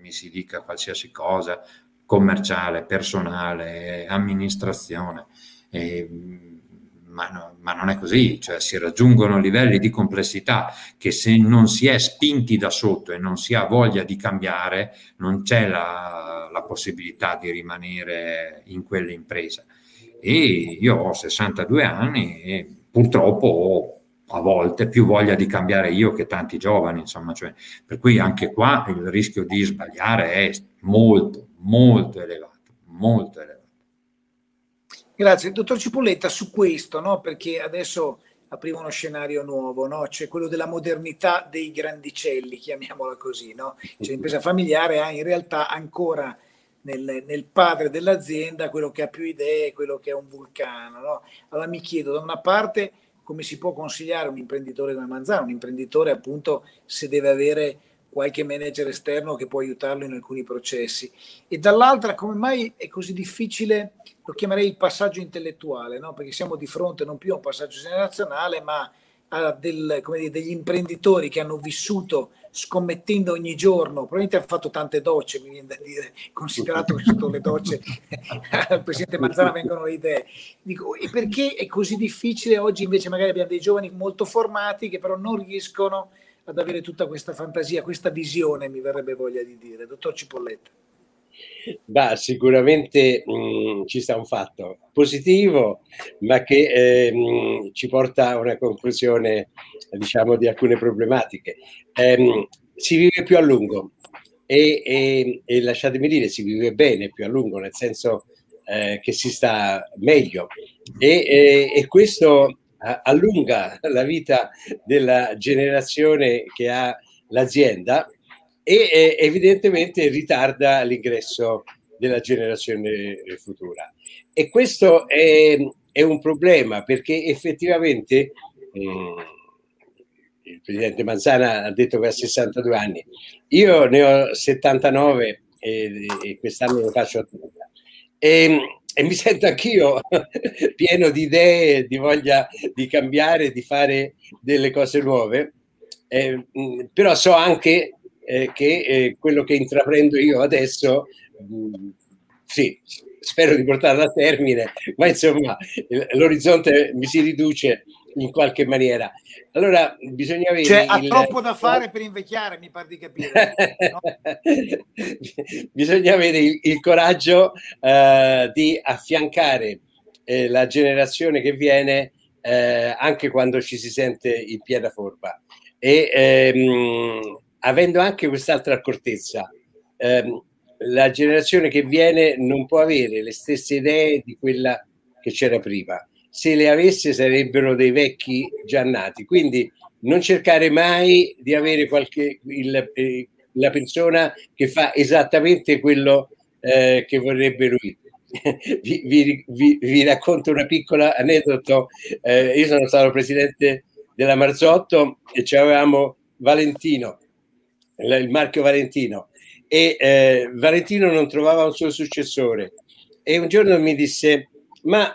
mi si dica qualsiasi cosa, commerciale, personale, amministrazione, eh, ma, no, ma, non è così, cioè si raggiungono livelli di complessità che se non si è spinti da sotto e non si ha voglia di cambiare, non c'è la, la possibilità di rimanere in quell'impresa. E io ho 62 anni e purtroppo ho a volte più voglia di cambiare io che tanti giovani, insomma, cioè, per cui anche qua il rischio di sbagliare è molto, molto elevato, molto elevato. Grazie. Dottor Cipolletta, su questo, no? perché adesso apriva uno scenario nuovo, no? cioè quello della modernità dei grandicelli, chiamiamola così. No? Cioè l'impresa familiare ha in realtà ancora nel, nel, padre dell'azienda quello che ha più idee, quello che è un vulcano. No? Allora mi chiedo, da una parte, come si può consigliare un imprenditore come Manzano, un imprenditore appunto se deve avere qualche manager esterno che può aiutarlo in alcuni processi. E dall'altra, come mai è così difficile, lo chiamerei il passaggio intellettuale, no? perché siamo di fronte non più a un passaggio generazionale, ma a del, dire, degli imprenditori che hanno vissuto scommettendo ogni giorno, probabilmente hanno fatto tante docce, mi viene da dire, considerato che sotto le docce al Presidente Mazzara vengono le idee. Dico, e perché è così difficile oggi invece magari abbiamo dei giovani molto formati che però non riescono ad avere tutta questa fantasia, questa visione, mi verrebbe voglia di dire. Dottor Cipolletta. Bah, sicuramente mh, mm, ci sta un fatto positivo, ma che eh, mh, ci porta a una conclusione, diciamo, di alcune problematiche. Eh, si vive più a lungo e, e, e, lasciatemi dire, si vive bene più a lungo, nel senso eh, che si sta meglio. E, e questo allunga la vita della generazione che ha l'azienda e evidentemente ritarda l'ingresso della generazione futura. E questo è, è un problema perché effettivamente mm, il presidente Manzana ha detto che ha 62 anni, io ne ho 79 e, e quest'anno lo faccio a 30. E, e mi sento anch'io pieno di idee, di voglia di cambiare, di fare delle cose nuove, eh, però so anche eh, che eh, quello che intraprendo io adesso, mh, sì, spero di portarlo a termine, ma insomma l'orizzonte mi si riduce in qualche maniera. Allora bisogna avere. Cioè, il... ha troppo da fare per invecchiare, mi pare di capire. No? bisogna avere il, il coraggio uh, di affiancare eh, la generazione che viene eh, anche quando ci si sente in piena forma. E ehm, avendo anche quest'altra accortezza, ehm, la generazione che viene non può avere le stesse idee di quella che c'era prima se le avesse sarebbero dei vecchi già nati. Quindi non cercare mai di avere qualche, il, eh, la persona che fa esattamente quello eh, che vorrebbe lui. vi, vi, vi, vi, racconto una piccola aneddoto. Eh, io sono stato presidente della Marzotto e avevamo Valentino il marchio Valentino, e eh, Valentino non trovava un suo successore. E un giorno mi disse, ma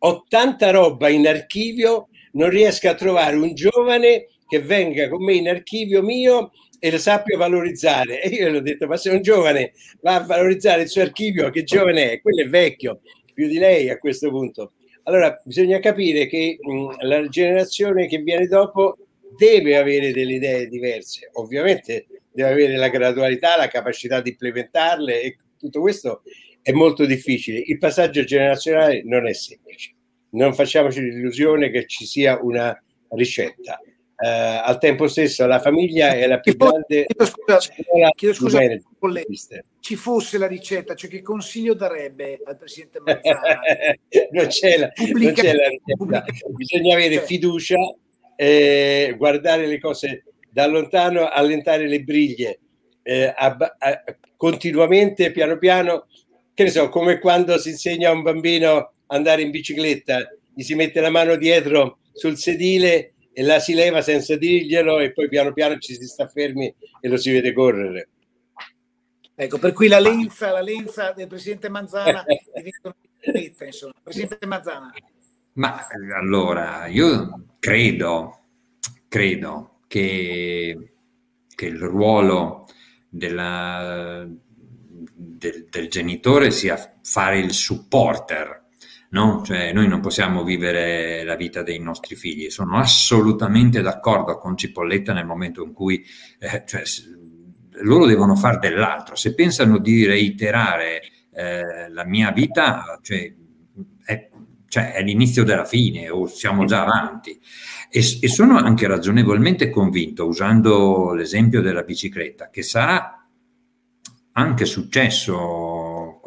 ho tanta roba in archivio, non riesco a trovare un giovane che venga con me in archivio mio e lo sappia valorizzare. E io gli ho detto, ma se un giovane va a valorizzare il suo archivio, che giovane è? Quello è vecchio, più di lei a questo punto. Allora bisogna capire che mh, la generazione che viene dopo deve avere delle idee diverse, ovviamente deve avere la gradualità, la capacità di implementarle e tutto questo è molto difficile. Il passaggio generazionale non è semplice. Non facciamoci l'illusione che ci sia una ricetta. Uh, al tempo stesso la famiglia è la più grande chiedo scusa, ci fosse la ricetta cioè che consiglio darebbe al presidente Mazzara non, c'è la, non c'è la ricetta bisogna avere cioè. fiducia eh, guardare le cose da lontano allentare le briglie eh, a, a, continuamente piano piano che ne so come quando si insegna a un bambino a andare in bicicletta gli si mette la mano dietro sul sedile e la si leva senza dirglielo e poi piano piano ci si sta fermi e lo si vede correre. Ecco, per cui la lenza, la lenza del presidente Manzana diventa una insomma. Presidente Manzana. Ma allora, io credo, credo che, che il ruolo della, del, del genitore sia fare il supporter no? Cioè, noi non possiamo vivere la vita dei nostri figli. Sono assolutamente d'accordo con Cipolletta nel momento in cui eh, cioè, loro devono fare dell'altro. Se pensano di reiterare eh, la mia vita, cioè, cioè, è, l'inizio della fine o siamo già avanti. E, e sono anche ragionevolmente convinto, usando l'esempio della bicicletta, che sarà anche successo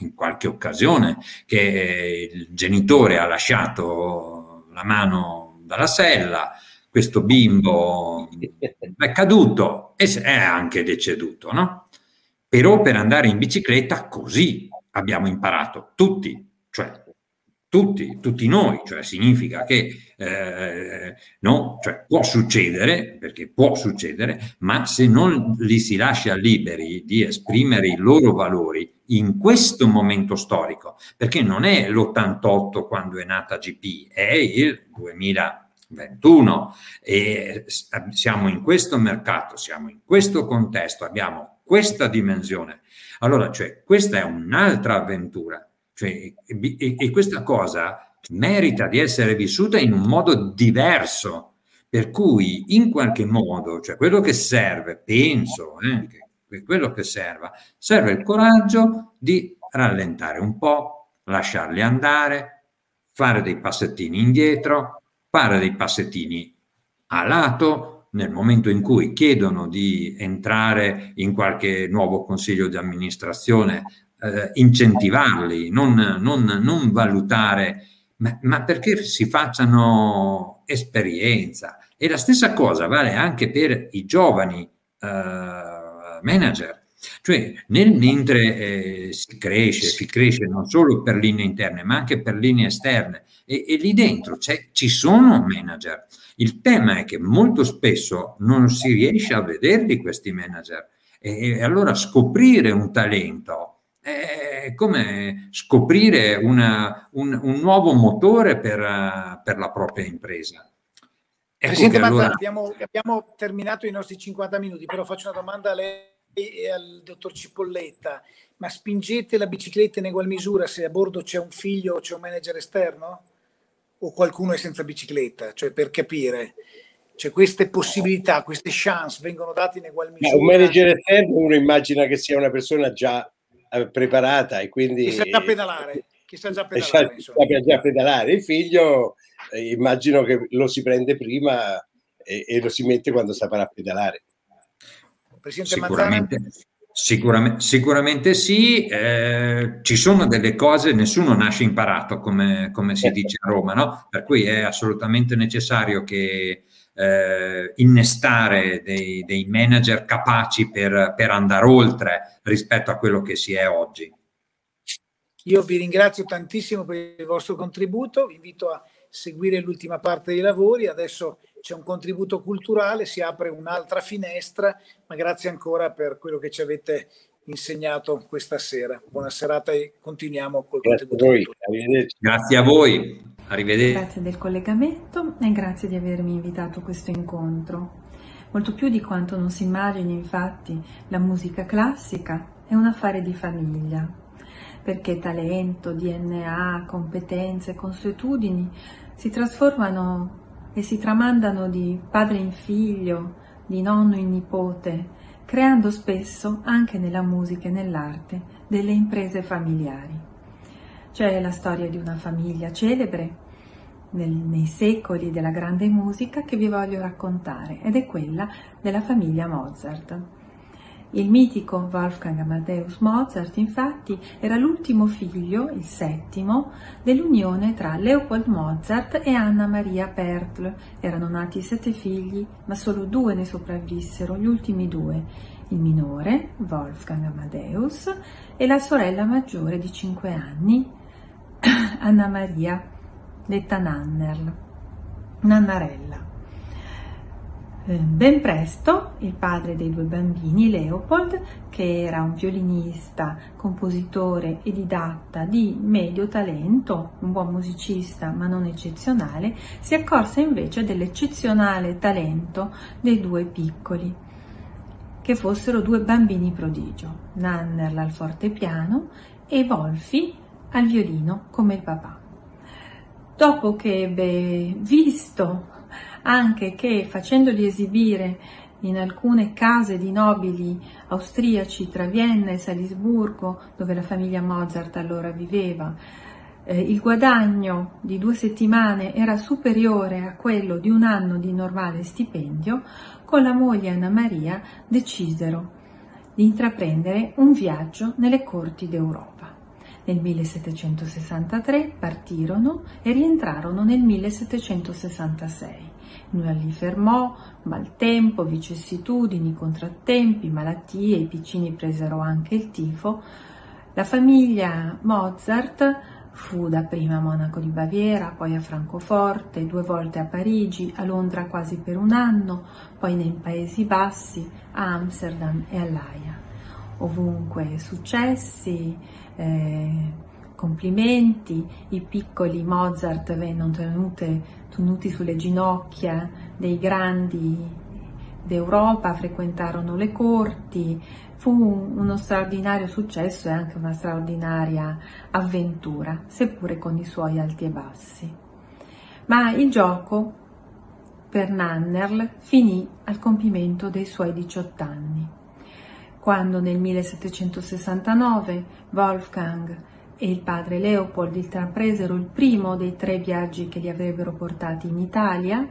in qualche occasione che il genitore ha lasciato la mano dalla sella, questo bimbo è caduto e è anche deceduto, no? Però per andare in bicicletta così abbiamo imparato tutti, cioè tutti, tutti noi, cioè significa che eh, no, cioè può succedere, perché può succedere, ma se non li si lascia liberi di esprimere i loro valori in questo momento storico, perché non è l'88 quando è nata GP, è il 2021 e siamo in questo mercato, siamo in questo contesto, abbiamo questa dimensione. Allora, cioè, questa è un'altra avventura cioè, e, e questa cosa merita di essere vissuta in un modo diverso, per cui in qualche modo, cioè quello che serve, penso, eh, che quello che serva, serve il coraggio di rallentare un po', lasciarli andare, fare dei passettini indietro, fare dei passettini a lato nel momento in cui chiedono di entrare in qualche nuovo consiglio di amministrazione eh, incentivarli, non, non, non valutare, ma, ma, perché si facciano esperienza. E la stessa cosa vale anche per i giovani eh, manager. Cioè, nel, mentre eh, si cresce, si cresce non solo per linee interne, ma anche per linee esterne, e, e lì dentro ci sono manager. Il tema è che molto spesso non si riesce a vederli questi manager. E, e allora scoprire un talento è come scoprire una, un, un, nuovo motore per, per, la propria impresa. Ecco Presidente allora... Abbiamo, abbiamo, terminato i nostri 50 minuti, però faccio una domanda a lei e al dottor Cipolletta. Ma spingete la bicicletta in egual misura se a bordo c'è un figlio o c'è un manager esterno? O qualcuno è senza bicicletta? Cioè per capire, cioè queste possibilità, queste chance vengono date in egual misura? Ma un manager esterno uno immagina che sia una persona già preparata e quindi... Che sa già pedalare. Che sa già pedalare, sa, già pedalare. Il figlio eh, immagino che lo si prende prima e, e, lo si mette quando saprà pedalare. Presidente sicuramente, sicuramente, sicuramente sì, eh, ci sono delle cose, nessuno nasce imparato come, come si dice a Roma, no? per cui è assolutamente necessario che eh, innestare dei, dei, manager capaci per, per andare oltre rispetto a quello che si è oggi. Io vi ringrazio tantissimo per il vostro contributo, vi invito a seguire l'ultima parte dei lavori. Adesso c'è un contributo culturale, si apre un'altra finestra, ma grazie ancora per quello che ci avete insegnato questa sera. Buona serata e continuiamo col grazie contributo. A voi. Grazie a voi. Arrivederci. Grazie del collegamento e grazie di avermi invitato a questo incontro. Molto più di quanto non si immagini, infatti, la musica classica è un affare di famiglia, perché talento, DNA, competenze, consuetudini si trasformano e si tramandano di padre in figlio, di nonno in nipote, creando spesso anche nella musica e nell'arte delle imprese familiari. C'è la storia di una famiglia celebre nel, nei secoli della grande musica che vi voglio raccontare ed è quella della famiglia Mozart. Il mitico Wolfgang Amadeus Mozart, infatti, era l'ultimo figlio, il settimo, dell'unione tra Leopold Mozart e Anna Maria Pertl. Erano nati sette figli, ma solo due ne sopravvissero, gli ultimi due, il minore, Wolfgang Amadeus, e la sorella maggiore di cinque anni, Anna Maria detta Nannerl, Nannarella. Eh, ben presto il padre dei due bambini, Leopold, che era un violinista, compositore e didatta di medio talento, un buon musicista ma non eccezionale, si accorse invece dell'eccezionale talento dei due piccoli, che fossero due bambini prodigio, Nannerl al fortepiano e Wolfi al violino come il papà dopo che ebbe visto anche che facendoli esibire in alcune case di nobili austriaci tra Vienna e Salisburgo, dove la famiglia Mozart allora viveva, eh, il guadagno di due settimane era superiore a quello di un anno di normale stipendio, con la moglie Anna Maria decisero di intraprendere un viaggio nelle corti d'Europa. Nel 1763 partirono e rientrarono nel 1766. Nulla li fermò, maltempo, vicissitudini, contrattempi, malattie, i piccini presero anche il tifo. La famiglia Mozart fu dapprima a Monaco di Baviera, poi a Francoforte, due volte a Parigi, a Londra quasi per un anno, poi nei Paesi Bassi, a Amsterdam e all'Aia. Ovunque successi, eh, complimenti, i piccoli Mozart vennero tenute, tenuti sulle ginocchia dei grandi d'Europa, frequentarono le corti, fu uno straordinario successo e anche una straordinaria avventura, seppure con i suoi alti e bassi. Ma il gioco per Nannerl finì al compimento dei suoi 18 anni quando nel 1769 Wolfgang e il padre Leopold intrapresero il primo dei tre viaggi che li avrebbero portati in Italia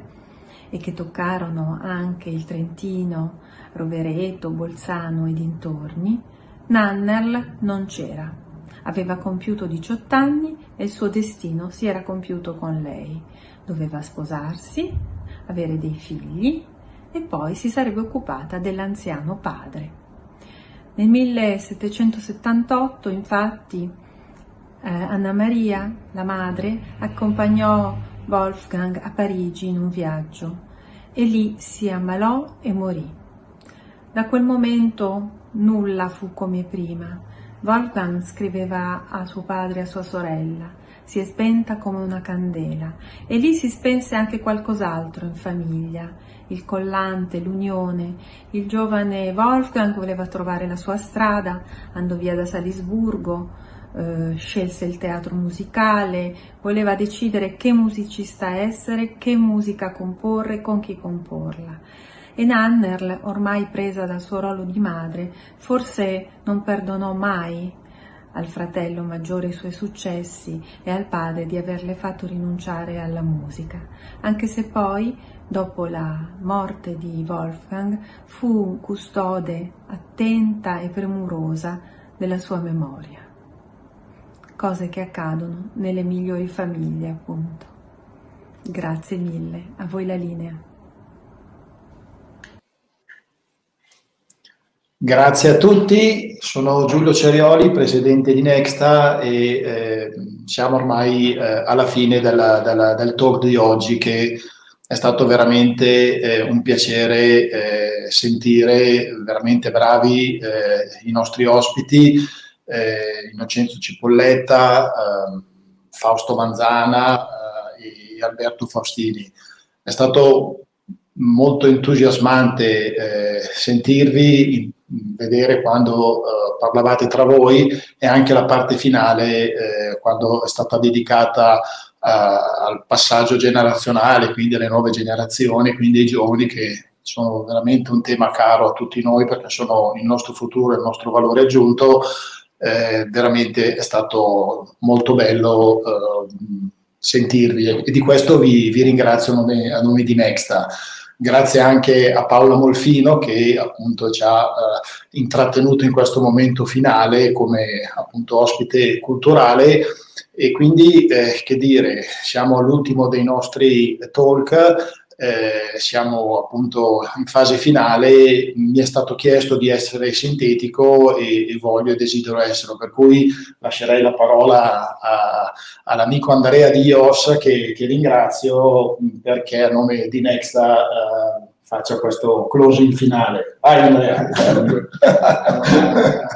e che toccarono anche il Trentino, Rovereto, Bolzano e dintorni, Nannerl non c'era. Aveva compiuto 18 anni e il suo destino si era compiuto con lei. Doveva sposarsi, avere dei figli e poi si sarebbe occupata dell'anziano padre. Nel 1778, infatti, eh, Anna Maria, la madre, accompagnò Wolfgang a Parigi in un viaggio e lì si ammalò e morì. Da quel momento nulla fu come prima. Wolfgang scriveva a suo padre e a sua sorella, si è spenta come una candela e lì si spense anche qualcos'altro in famiglia il collante, l'unione. Il giovane Wolfgang voleva trovare la sua strada, andò via da Salisburgo, eh, scelse il teatro musicale, voleva decidere che musicista essere, che musica comporre, con chi comporla. E Nannerl, ormai presa dal suo ruolo di madre, forse non perdonò mai al fratello maggiore i suoi successi e al padre di averle fatto rinunciare alla musica, anche se poi dopo la morte di Wolfgang, fu custode attenta e premurosa della sua memoria. Cose che accadono nelle migliori famiglie, appunto. Grazie mille, a voi la linea. Grazie a tutti, sono Giulio Cerioli, presidente di Nexta e eh, siamo ormai eh, alla fine della, della, del talk di oggi che è stato veramente eh, un piacere eh, sentire veramente bravi eh, i nostri ospiti, eh, Innocenzo Cipolletta, ehm, Fausto Manzana e Alberto Faustini. È stato molto entusiasmante sentirvi, vedere quando eh, parlavate tra voi e anche la parte finale eh, quando è stata dedicata al passaggio generazionale, quindi alle nuove generazioni, quindi ai giovani che sono veramente un tema caro a tutti noi perché sono il nostro futuro, il nostro valore aggiunto. Eh, veramente è stato molto bello eh, sentirvi e di questo vi, vi ringrazio a nome, a nome di Nexta grazie anche a Paola Molfino che appunto ci ha eh, intrattenuto in questo momento finale come appunto ospite culturale. E quindi eh, che dire, siamo all'ultimo dei nostri talk eh, siamo appunto in fase finale, mi è stato chiesto di essere sintetico e, e voglio e desidero esserlo, per cui lascerei la parola a, all'amico Andrea Dios che, che, ringrazio perché a nome di Nexta eh, faccia questo closing finale. Vai Andrea.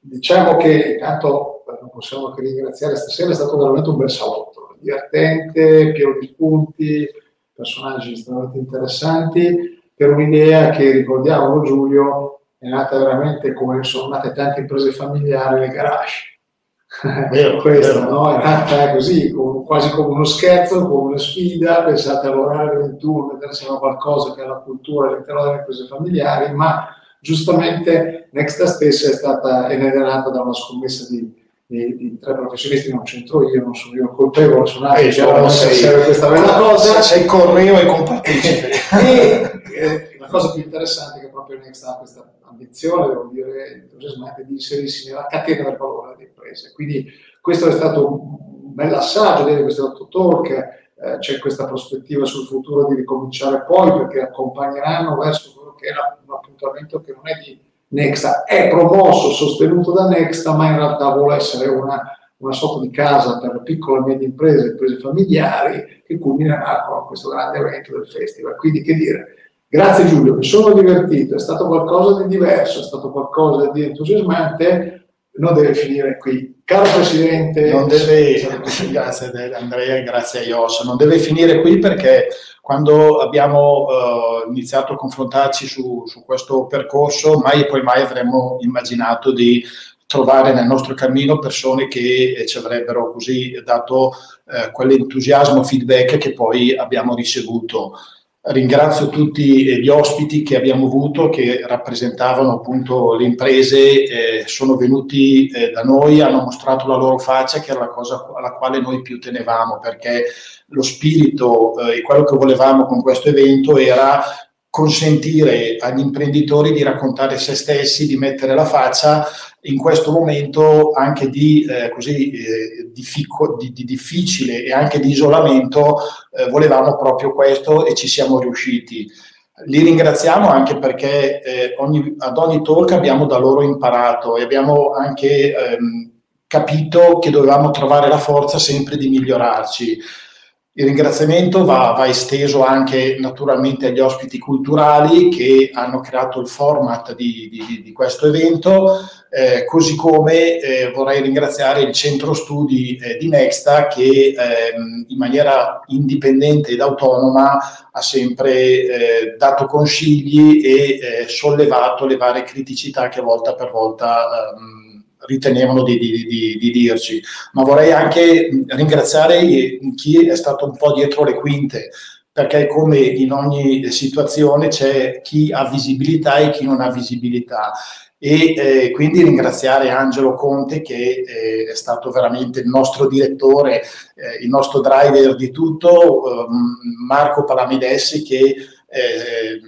diciamo che intanto non possiamo che ringraziare stasera, è stato veramente un bel salotto, divertente, pieno di spunti, personaggi estremamente interessanti, per un'idea che, ricordiamolo Giulio, è nata veramente come sono nate tante imprese familiari nel garage. Vero, Questa vero. No? è nata così, quasi come uno scherzo, come una sfida, pensate all'orario 21, mettersi a qualcosa che è la cultura all'interno delle imprese familiari, ma giustamente Nexta stessa è stata ed è nata da una scommessa di di, di, tre professionisti non c'entro io, non sono io colpevole, sono altri che non sei, questa bella cosa. Sei correo e compartecipe. e eh, la cosa più interessante è che proprio Next ha questa ambizione, devo dire, entusiasmante, di inserirsi nella catena del valore delle imprese. Quindi questo è stato un bel assaggio di questo talk, eh, c'è questa prospettiva sul futuro di ricominciare poi perché accompagneranno verso quello che era un appuntamento che non è di Nexta è promosso, sostenuto da Nexta, ma in realtà vuole essere una, una sorta di casa per le piccole e medie imprese, imprese familiari, che culminerà con questo grande evento del festival. Quindi che dire, grazie Giulio, mi sono divertito, è stato qualcosa di diverso, è stato qualcosa di entusiasmante, non deve finire qui. Caro Presidente, non deve, grazie Andrea, grazie a Ios, non deve finire qui perché quando abbiamo uh, iniziato a confrontarci su, su, questo percorso, mai e poi mai avremmo immaginato di trovare nel nostro cammino persone che eh, ci avrebbero così dato eh, quell'entusiasmo, feedback che poi abbiamo ricevuto. Ringrazio tutti gli ospiti che abbiamo avuto, che rappresentavano appunto le imprese, eh, sono venuti eh, da noi, hanno mostrato la loro faccia, che era la cosa alla quale noi più tenevamo, perché lo spirito e eh, quello che volevamo con questo evento era consentire agli imprenditori di raccontare se stessi, di mettere la faccia in questo momento anche di, eh, così, eh, diffico, di, di, difficile e anche di isolamento, eh, volevamo proprio questo e ci siamo riusciti. Li ringraziamo anche perché eh, ogni, ad ogni talk abbiamo da loro imparato e abbiamo anche ehm, capito che dovevamo trovare la forza sempre di migliorarci. Il ringraziamento va, va, esteso anche naturalmente agli ospiti culturali che hanno creato il format di, di, di questo evento, eh, così come eh, vorrei ringraziare il centro studi eh, di Nexta che ehm, in maniera indipendente ed autonoma ha sempre eh, dato consigli e eh, sollevato le varie criticità che volta per volta ehm, ritenevano di, di, di, di, dirci, ma vorrei anche ringraziare chi è stato un po' dietro le quinte, perché come in ogni situazione c'è chi ha visibilità e chi non ha visibilità. E eh, quindi ringraziare Angelo Conte che eh, è stato veramente il nostro direttore, eh, il nostro driver di tutto, ehm, Marco Palamidessi che eh,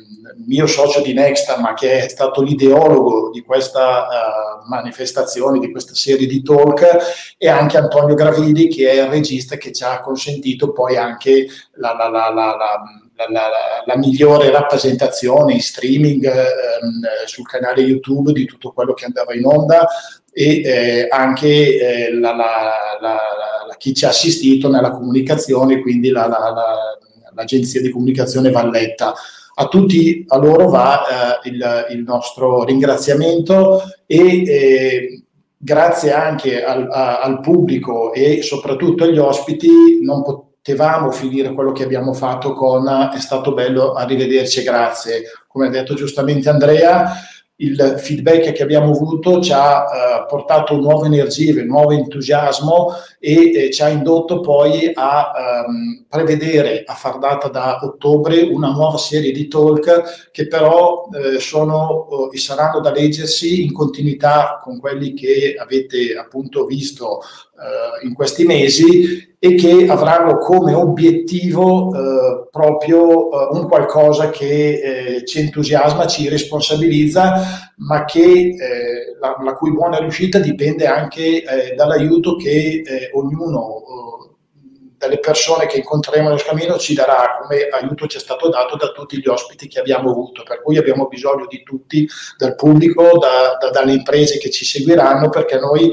mio socio di Nexta, ma che è stato l'ideologo di questa uh, manifestazione, di questa serie di talk, e anche Antonio Gravidi, che è il regista che ci ha consentito poi anche la, la, la, la, la, la, migliore rappresentazione in streaming ehm, sul canale YouTube di tutto quello che andava in onda e eh, anche eh, la, chi ci ha assistito nella comunicazione, quindi l'agenzia di comunicazione Valletta. A tutti a loro va eh, il, il, nostro ringraziamento e eh, grazie anche al, a, al, pubblico e soprattutto agli ospiti non potevamo finire quello che abbiamo fatto con è stato bello arrivederci grazie come ha detto giustamente Andrea il feedback che abbiamo avuto ci ha eh, portato nuove energie, nuovo entusiasmo e eh, ci ha indotto poi a ehm, prevedere, a far data da ottobre, una nuova serie di talk che però eh, sono e saranno da leggersi in continuità con quelli che avete appunto visto in questi mesi e che avranno come obiettivo eh, proprio eh, un qualcosa che eh, ci entusiasma, ci responsabilizza, ma che eh, la, la, cui buona riuscita dipende anche eh, dall'aiuto che ognuno delle persone che incontreremo nel cammino ci darà come aiuto ci è stato dato da tutti gli ospiti che abbiamo avuto, per cui abbiamo bisogno di tutti, dal pubblico, da, da, dalle imprese che ci seguiranno, perché noi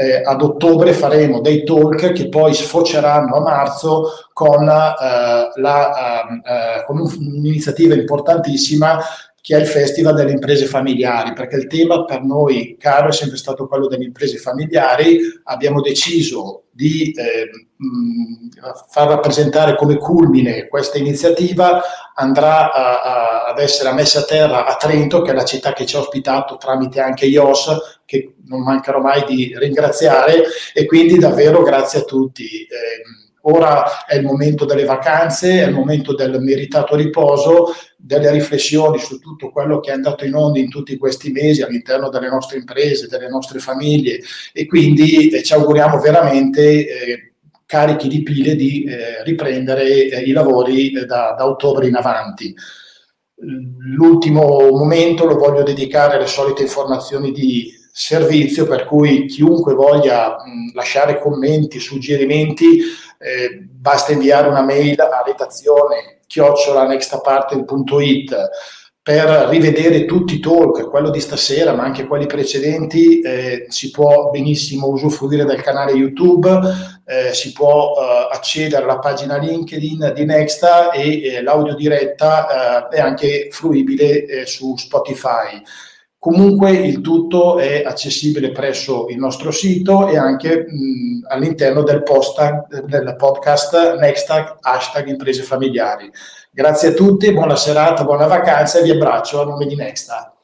eh, ad ottobre faremo dei talk che poi sfoceranno a marzo con, eh, la, ehm, eh, con un'iniziativa importantissima che è il Festival delle imprese familiari, perché il tema per noi caro è sempre stato quello delle imprese familiari. Abbiamo deciso di eh, far rappresentare come culmine questa iniziativa, andrà a, a, ad essere messa a terra a Trento, che è la città che ci ha ospitato tramite anche IOS, che non mancherò mai di ringraziare, e quindi davvero grazie a tutti. Eh, Ora è il momento delle vacanze, è il momento del meritato riposo, delle riflessioni su tutto quello che è andato in onda in tutti questi mesi all'interno delle nostre imprese, delle nostre famiglie e quindi eh, ci auguriamo veramente eh, carichi di pile di eh, riprendere eh, i lavori eh, da, da ottobre in avanti. L'ultimo momento lo voglio dedicare alle solite informazioni di servizio, per cui chiunque voglia mh, lasciare commenti, suggerimenti, eh, basta inviare una mail a redazione chiocciolanextaparte.it per rivedere tutti i talk, quello di stasera, ma anche quelli precedenti, eh, si può benissimo usufruire del canale YouTube, eh, si può eh, accedere alla pagina LinkedIn di Nexta e eh, l'audio diretta eh, è anche fruibile eh, su Spotify. Comunque il tutto è accessibile presso il nostro sito e anche mh, all'interno del, posta, del podcast Nextag hashtag imprese familiari. Grazie a tutti, buona serata, buona vacanza e vi abbraccio a nome di Nextag.